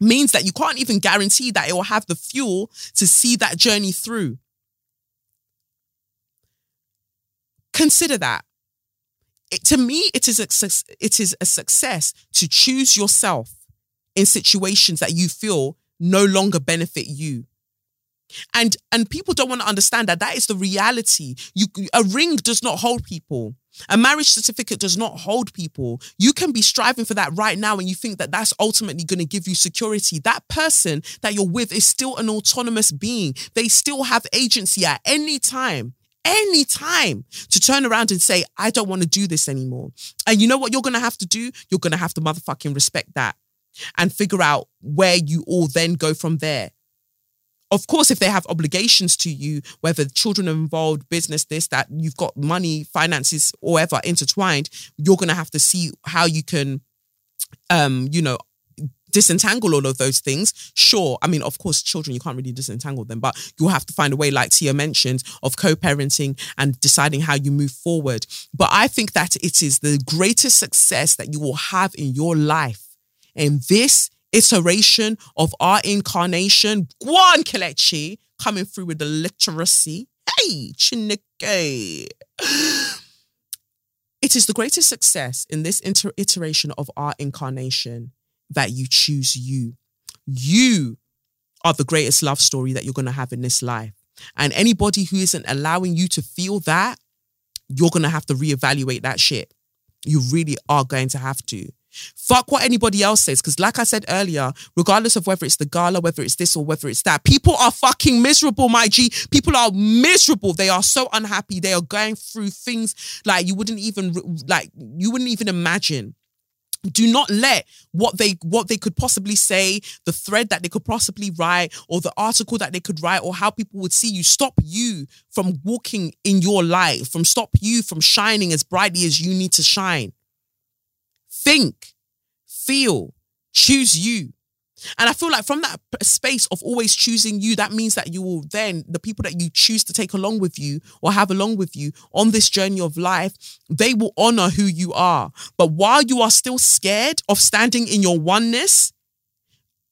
means that you can't even guarantee that it will have the fuel to see that journey through Consider that. It, to me, it is a it is a success to choose yourself in situations that you feel no longer benefit you. And and people don't want to understand that that is the reality. You a ring does not hold people. A marriage certificate does not hold people. You can be striving for that right now and you think that that's ultimately going to give you security. That person that you're with is still an autonomous being. They still have agency at any time any time to turn around and say, I don't want to do this anymore. And you know what you're going to have to do? You're going to have to motherfucking respect that and figure out where you all then go from there. Of course, if they have obligations to you, whether children are involved, business, this, that, you've got money, finances, or ever intertwined, you're going to have to see how you can, um, you know, disentangle all of those things. Sure. I mean, of course, children, you can't really disentangle them, but you'll have to find a way, like Tia mentioned, of co parenting and deciding how you move forward. But I think that it is the greatest success that you will have in your life. And this iteration of our incarnation, Guan Kelechi, coming through with the literacy. Hey, Chineke. It is the greatest success in this inter- iteration of our incarnation that you choose you. You are the greatest love story that you're going to have in this life. And anybody who isn't allowing you to feel that, you're going to have to reevaluate that shit. You really are going to have to. Fuck what anybody else says. Because, like I said earlier, regardless of whether it's the gala, whether it's this or whether it's that, people are fucking miserable, my G. People are miserable. They are so unhappy. They are going through things like you wouldn't even, like, you wouldn't even imagine do not let what they what they could possibly say the thread that they could possibly write or the article that they could write or how people would see you stop you from walking in your light from stop you from shining as brightly as you need to shine. Think feel choose you and I feel like from that space of always choosing you, that means that you will then, the people that you choose to take along with you or have along with you on this journey of life, they will honor who you are. But while you are still scared of standing in your oneness,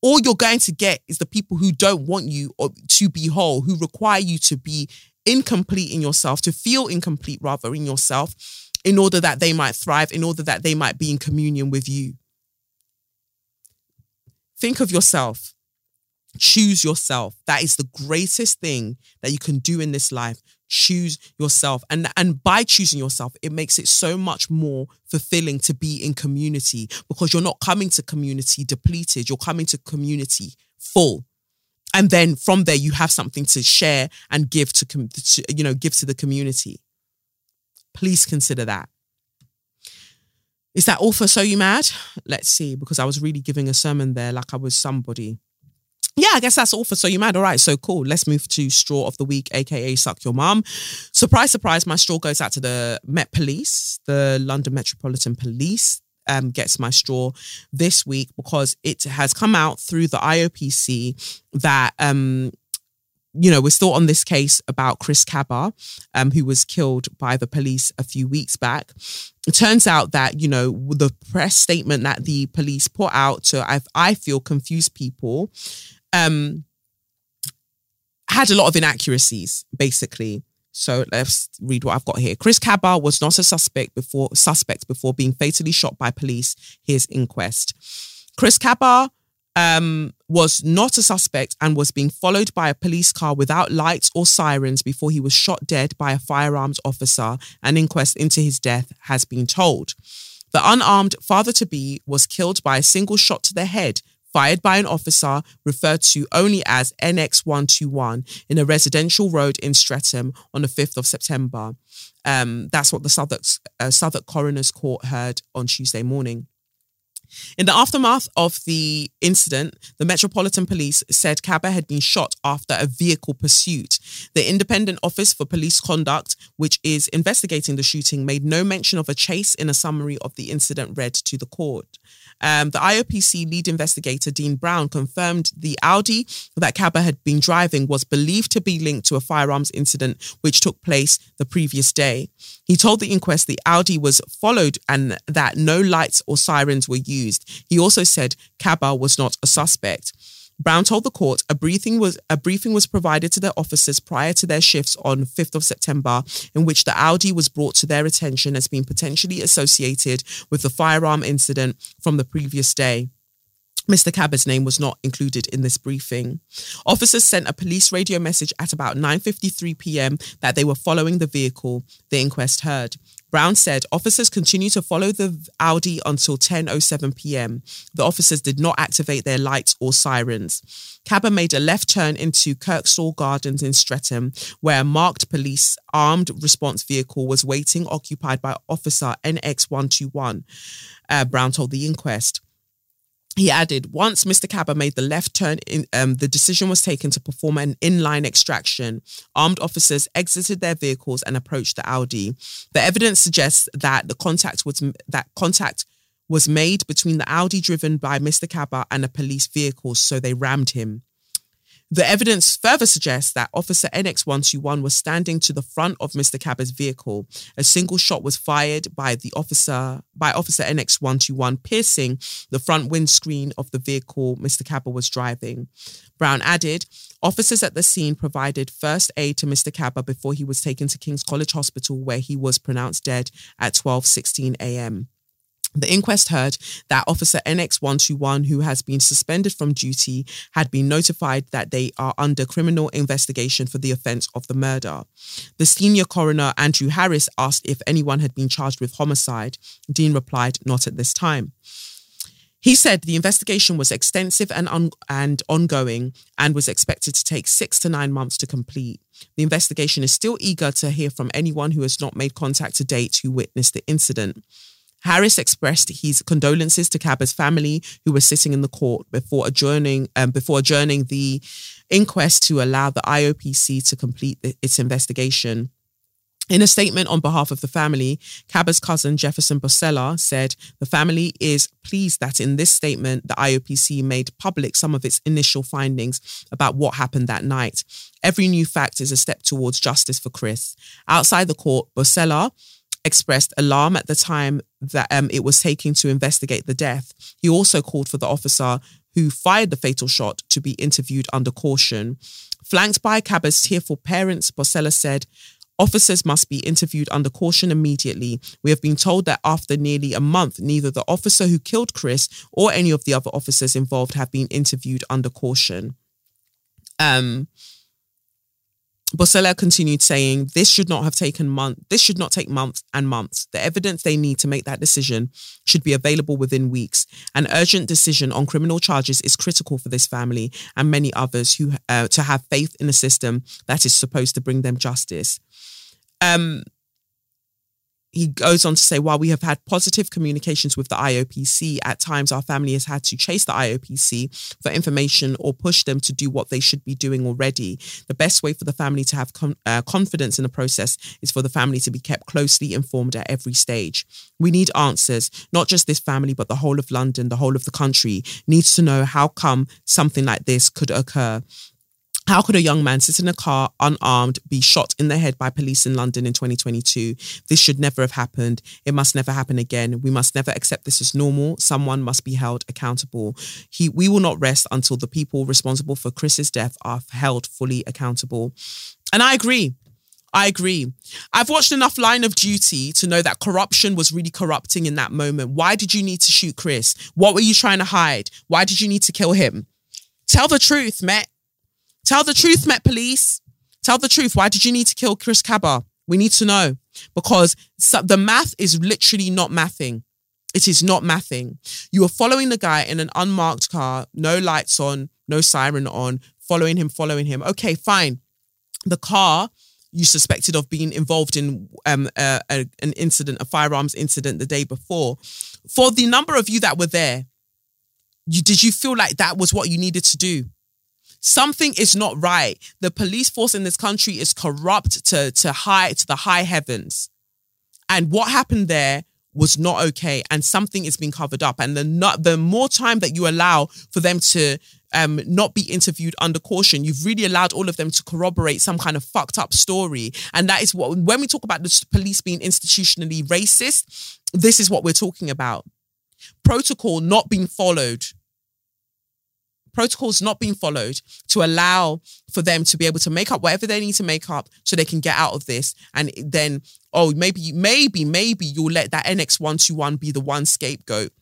all you're going to get is the people who don't want you to be whole, who require you to be incomplete in yourself, to feel incomplete rather in yourself, in order that they might thrive, in order that they might be in communion with you. Think of yourself. Choose yourself. That is the greatest thing that you can do in this life. Choose yourself. And, and by choosing yourself, it makes it so much more fulfilling to be in community because you're not coming to community depleted. You're coming to community full and then from there you have something to share and give to, to, you know give to the community please consider that is that all for So You Mad? Let's see, because I was really giving a sermon there like I was somebody. Yeah, I guess that's all for So You Mad. All right, so cool. Let's move to Straw of the Week, aka Suck Your Mum. Surprise, surprise, my straw goes out to the Met Police, the London Metropolitan Police. Um, gets my straw this week because it has come out through the IOPC that um, you know, we're still on this case about Chris Kaba, um, who was killed by the police a few weeks back. It turns out that, you know, the press statement that the police put out to, I, I feel, confuse people, um, had a lot of inaccuracies, basically. So let's read what I've got here. Chris Kaba was not a suspect before suspect before being fatally shot by police. Hears inquest. Chris Kaba um, was not a suspect and was being followed by a police car without lights or sirens before he was shot dead by a firearms officer. An inquest into his death has been told. The unarmed father to be was killed by a single shot to the head fired by an officer referred to only as NX121 in a residential road in Streatham on the 5th of September. Um, that's what the Southwark, uh, Southwark Coroner's Court heard on Tuesday morning. In the aftermath of the incident, the Metropolitan Police said Kaba had been shot after a vehicle pursuit. The Independent Office for Police Conduct, which is investigating the shooting, made no mention of a chase in a summary of the incident read to the court. Um, the IOPC lead investigator, Dean Brown, confirmed the Audi that Kaba had been driving was believed to be linked to a firearms incident which took place the previous day. He told the inquest the Audi was followed and that no lights or sirens were used. He also said Kaba was not a suspect. Brown told the court a briefing was a briefing was provided to their officers prior to their shifts on 5th of September in which the Audi was brought to their attention as being potentially associated with the firearm incident from the previous day. Mr. Kaba's name was not included in this briefing. Officers sent a police radio message at about 9:53 p.m. that they were following the vehicle, the inquest heard. Brown said officers continued to follow the Audi until 10:07 p.m. The officers did not activate their lights or sirens. Kaba made a left turn into Kirkstall Gardens in Streatham, where a marked police armed response vehicle was waiting, occupied by Officer NX121. Uh, Brown told the inquest. He added, once Mr. Kaba made the left turn, in, um, the decision was taken to perform an inline extraction. Armed officers exited their vehicles and approached the Audi. The evidence suggests that the contact was that contact was made between the Audi driven by Mr. Kaba and a police vehicle, so they rammed him. The evidence further suggests that Officer NX121 was standing to the front of Mr. Kaba's vehicle. A single shot was fired by the officer by Officer NX121, piercing the front windscreen of the vehicle Mr. Kaba was driving. Brown added, officers at the scene provided first aid to Mr. Kaba before he was taken to King's College Hospital, where he was pronounced dead at 12:16 a.m. The inquest heard that Officer NX121, who has been suspended from duty, had been notified that they are under criminal investigation for the offence of the murder. The senior coroner, Andrew Harris, asked if anyone had been charged with homicide. Dean replied, not at this time. He said the investigation was extensive and, un- and ongoing and was expected to take six to nine months to complete. The investigation is still eager to hear from anyone who has not made contact to date who witnessed the incident. Harris expressed his condolences to Kaba's family, who were sitting in the court before adjourning um, before adjourning the inquest to allow the IOPC to complete its investigation. In a statement on behalf of the family, Kaba's cousin Jefferson Bosela said the family is pleased that in this statement, the IOPC made public some of its initial findings about what happened that night. Every new fact is a step towards justice for Chris. Outside the court, Bosela expressed alarm at the time that um, it was taking to investigate the death. He also called for the officer who fired the fatal shot to be interviewed under caution. Flanked by Kaba's tearful parents, Bosela said, Officers must be interviewed under caution immediately. We have been told that after nearly a month, neither the officer who killed Chris or any of the other officers involved have been interviewed under caution. Um, Bosela continued saying, This should not have taken months. This should not take months and months. The evidence they need to make that decision should be available within weeks. An urgent decision on criminal charges is critical for this family and many others who uh, to have faith in a system that is supposed to bring them justice. Um, he goes on to say, while we have had positive communications with the IOPC, at times our family has had to chase the IOPC for information or push them to do what they should be doing already. The best way for the family to have com- uh, confidence in the process is for the family to be kept closely informed at every stage. We need answers, not just this family, but the whole of London, the whole of the country needs to know how come something like this could occur. How could a young man sit in a car unarmed be shot in the head by police in London in 2022? This should never have happened. It must never happen again. We must never accept this as normal. Someone must be held accountable. He, we will not rest until the people responsible for Chris's death are held fully accountable. And I agree. I agree. I've watched enough Line of Duty to know that corruption was really corrupting in that moment. Why did you need to shoot Chris? What were you trying to hide? Why did you need to kill him? Tell the truth, Met. Tell the truth, Met Police. Tell the truth. Why did you need to kill Chris Kaba? We need to know because the math is literally not mathing. It is not mathing. You are following the guy in an unmarked car, no lights on, no siren on, following him, following him. Okay, fine. The car you suspected of being involved in um, a, an incident, a firearms incident the day before. For the number of you that were there, you did you feel like that was what you needed to do? Something is not right. The police force in this country is corrupt to, to high to the high heavens. And what happened there was not okay. And something is being covered up. And the not the more time that you allow for them to um, not be interviewed under caution. You've really allowed all of them to corroborate some kind of fucked up story. And that is what, when we talk about the police being institutionally racist, this is what we're talking about. Protocol not being followed protocols not being followed to allow for them to be able to make up whatever they need to make up so they can get out of this. And then oh maybe maybe maybe you'll let that NX121 be the one scapegoat.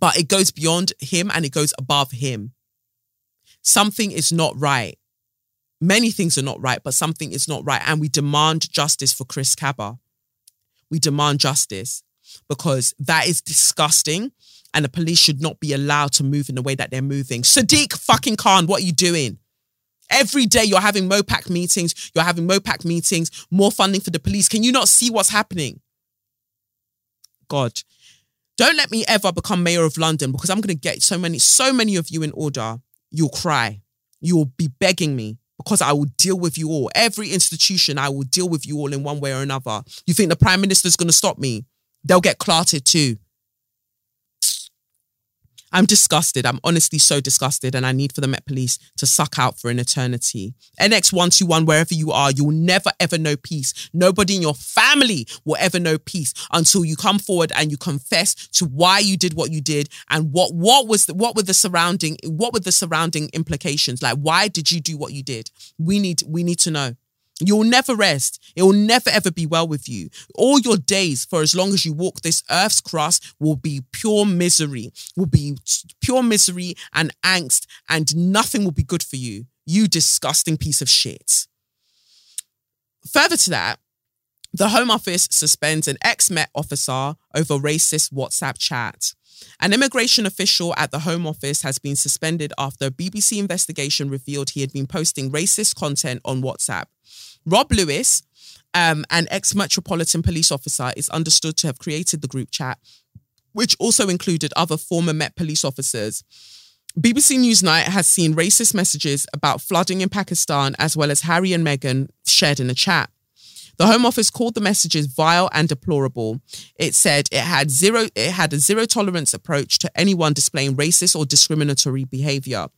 But it goes beyond him and it goes above him. Something is not right. Many things are not right but something is not right. And we demand justice for Chris Kaba we demand justice because that is disgusting and the police should not be allowed to move in the way that they're moving. Sadiq fucking Khan, what are you doing? Every day you're having MOPAC meetings, you're having MOPAC meetings, more funding for the police. Can you not see what's happening? God, don't let me ever become mayor of London because I'm going to get so many, so many of you in order. You'll cry. You will be begging me because I will deal with you all. Every institution, I will deal with you all in one way or another. You think the prime minister is going to stop me? They'll get clarted too. I'm disgusted. I'm honestly so disgusted, and I need for the Met Police to suck out for an eternity. NX121, wherever you are, you'll never ever know peace. Nobody in your family will ever know peace until you come forward and you confess to why you did what you did and what what was the, what were the surrounding what were the surrounding implications. Like, why did you do what you did? We need we need to know. You'll never rest. It will never ever be well with you. All your days, for as long as you walk this earth's crust, will be pure misery, will be pure misery and angst, and nothing will be good for you. You disgusting piece of shit. Further to that, the Home Office suspends an ex Met officer over racist WhatsApp chat. An immigration official at the Home Office has been suspended after a BBC investigation revealed he had been posting racist content on WhatsApp. Rob Lewis, um, an ex Metropolitan Police officer, is understood to have created the group chat, which also included other former Met police officers. BBC Newsnight has seen racist messages about flooding in Pakistan, as well as Harry and Meghan shared in a chat. The Home Office called the messages vile and deplorable. It said it had zero it had a zero tolerance approach to anyone displaying racist or discriminatory behavior.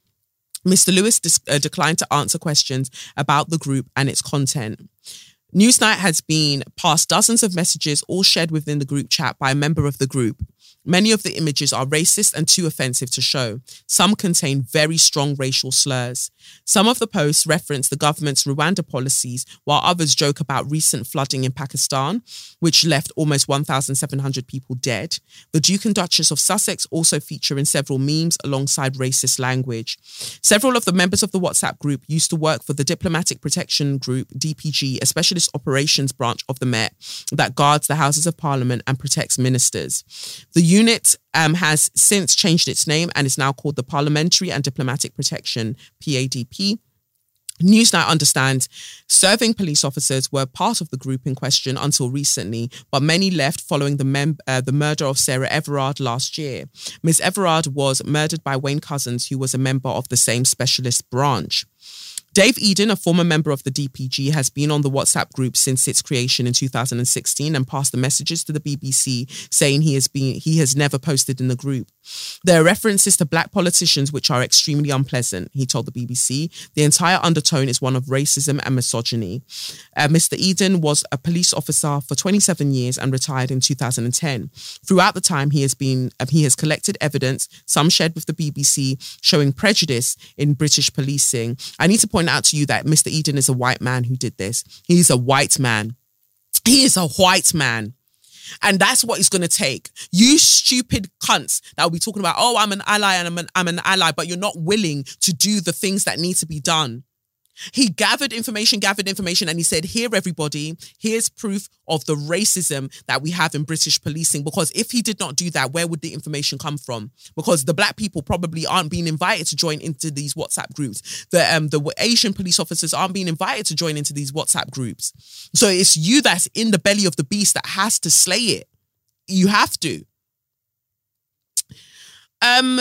Mr. Lewis dis- uh, declined to answer questions about the group and its content. Newsnight has been past dozens of messages, all shared within the group chat by a member of the group. Many of the images are racist and too offensive to show. Some contain very strong racial slurs. Some of the posts reference the government's Rwanda policies, while others joke about recent flooding in Pakistan, which left almost 1,700 people dead. The Duke and Duchess of Sussex also feature in several memes alongside racist language. Several of the members of the WhatsApp group used to work for the Diplomatic Protection Group, DPG, a specialist operations branch of the Met that guards the Houses of Parliament and protects ministers. The unit um, has since changed its name and is now called the Parliamentary and Diplomatic Protection, PADP. Newsnight understands serving police officers were part of the group in question until recently, but many left following the, mem- uh, the murder of Sarah Everard last year. Ms. Everard was murdered by Wayne Couzens, who was a member of the same specialist branch. Dave Eden, a former member of the DPG, has been on the WhatsApp group since its creation in 2016 and passed the messages to the BBC saying he has been he has never posted in the group. There are references to black politicians which are extremely unpleasant, he told the BBC. The entire undertone is one of racism and misogyny. Uh, Mr. Eden was a police officer for 27 years and retired in 2010. Throughout the time, he has been uh, he has collected evidence, some shared with the BBC, showing prejudice in British policing. I need to point out to you that Mr. Eden is a white man who did this. He's a white man. He is a white man. And that's what it's going to take. You stupid cunts that will be talking about, oh, I'm an ally and I'm an, I'm an ally, but you're not willing to do the things that need to be done. He gathered information, gathered information, and he said, Here, everybody, here's proof of the racism that we have in British policing. Because if he did not do that, where would the information come from? Because the black people probably aren't being invited to join into these WhatsApp groups. The um the Asian police officers aren't being invited to join into these WhatsApp groups. So it's you that's in the belly of the beast that has to slay it. You have to. Um,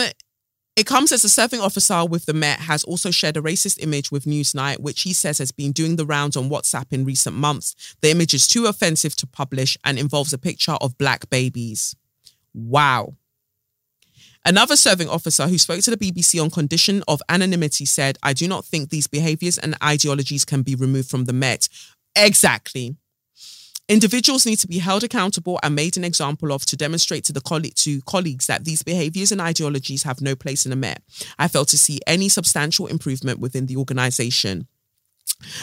it comes as a serving officer with the Met has also shared a racist image with Newsnight, which he says has been doing the rounds on WhatsApp in recent months. The image is too offensive to publish and involves a picture of black babies. Wow. Another serving officer who spoke to the BBC on condition of anonymity said, I do not think these behaviours and ideologies can be removed from the Met. Exactly. Individuals need to be held accountable and made an example of to demonstrate to the coll- to colleagues that these behaviors and ideologies have no place in the Met. I failed to see any substantial improvement within the organization.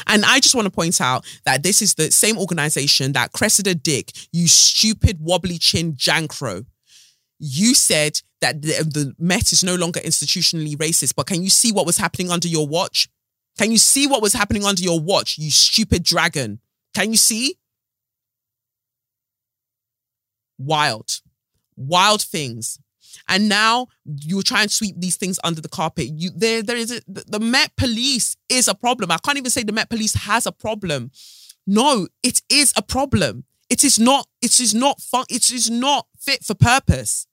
And I just want to point out that this is the same organization that Cressida Dick, you stupid wobbly chin jankro, you said that the, the Met is no longer institutionally racist, but can you see what was happening under your watch? Can you see what was happening under your watch, you stupid dragon? Can you see? Wild, wild things. And now you're trying to sweep these things under the carpet. You there, there is a, the Met Police is a problem. I can't even say the Met Police has a problem. No, it is a problem. It is not. It is not fun. It is not fit for purpose.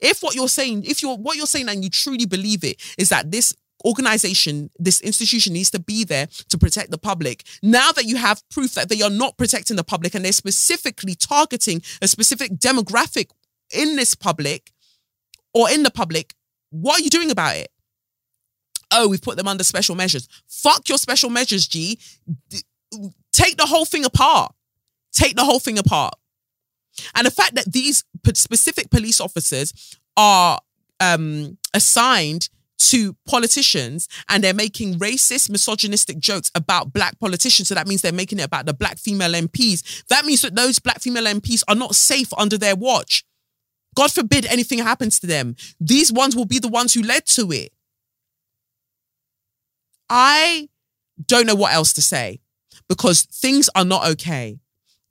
If what you're saying, if you're what you're saying, and you truly believe it, is that this organization, this institution needs to be there to protect the public. Now that you have proof that they are not protecting the public and they're specifically targeting a specific demographic in this public or in the public, what are you doing about it? Oh, we've put them under special measures. Fuck your special measures, G. Take the whole thing apart. Take the whole thing apart. And the fact that these specific police officers are um, assigned to politicians and they're making racist, misogynistic jokes about black politicians. So that means they're making it about the black female MPs. That means that those black female MPs are not safe under their watch. God forbid anything happens to them. These ones will be the ones who led to it. I don't know what else to say because things are not okay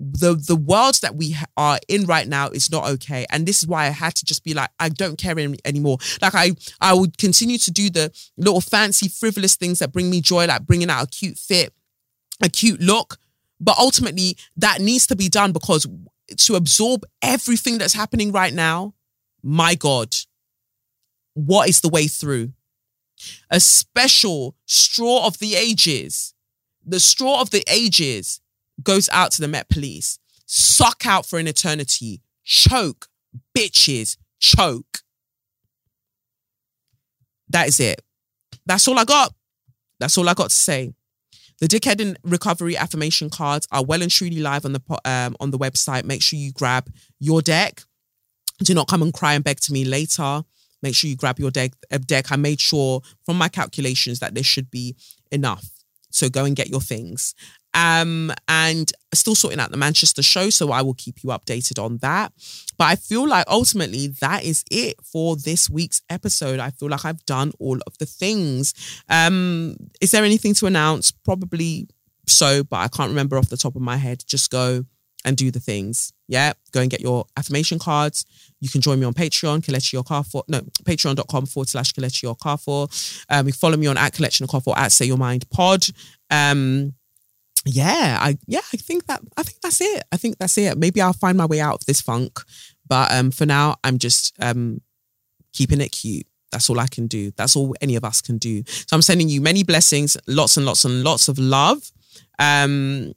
the the world that we are in right now is not okay and this is why i had to just be like i don't care any, anymore like i i would continue to do the little fancy frivolous things that bring me joy like bringing out a cute fit a cute look But ultimately, that needs to be done because to absorb everything that's happening right now, my God, what is the way through? A special straw of the ages. The straw of the ages goes out to the Met Police. Suck out for an eternity. Choke. Bitches. Choke. That is it. That's all I got. That's all I got to say. The Dickhead and Recovery affirmation cards are well and truly live on the um, on the website. Make sure you grab your deck. Do not come and cry and beg to me later. Make sure you grab your deck. Uh, deck. I made sure from my calculations that there should be enough. So go and get your things. Um, and still sorting out the Manchester show, so I will keep you updated on that. But I feel like ultimately that is it for this week's episode. I feel like I've done all of the things. Um, is there anything to announce? Probably so, but I can't remember off the top of my head. Just go and do the things. Yeah, go and get your affirmation cards. You can join me on Patreon, Kelechi for No, patreon.com forward slash Kelechi for. Um, you follow me on at Kelechi Okafor at Say Your Mind Pod. Um, yeah, I yeah, I think that I think that's it. I think that's it. Maybe I'll find my way out of this funk. But um for now, I'm just um keeping it cute. That's all I can do. That's all any of us can do. So I'm sending you many blessings, lots and lots and lots of love. Um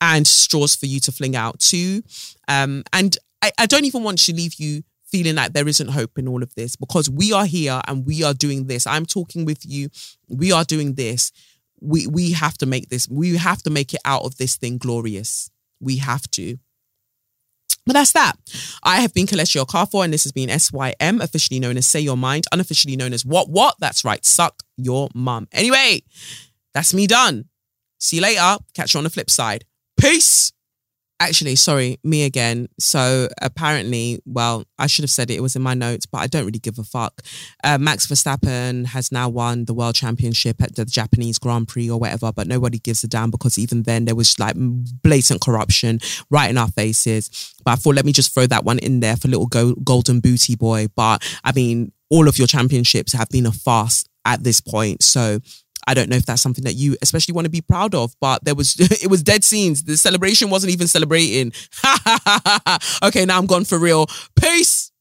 and straws for you to fling out too. Um, and I, I don't even want to leave you feeling like there isn't hope in all of this because we are here and we are doing this. I'm talking with you. We are doing this we we have to make this we have to make it out of this thing glorious we have to but that's that. I have been Kelechi Okafor, and this has been SYM, officially known as Say Your Mind, unofficially known as What What? That's right, Suck Your Mum. Anyway, that's me done. See you later. Catch you on the flip side. Peace. Actually, sorry, me again. So apparently, well, I should have said it. It was in my notes, but I don't really give a fuck. Uh, Max Verstappen has now won the world championship at the Japanese Grand Prix or whatever, but nobody gives a damn because even then there was like blatant corruption right in our faces. But I thought, let me just throw that one in there for little go- golden booty boy. But I mean, all of your championships have been a farce at this point. So I don't know if that's something that you especially want to be proud of, but there was [laughs] it was dead scenes. The celebration wasn't even celebrating. [laughs] okay, now I'm gone for real. Peace.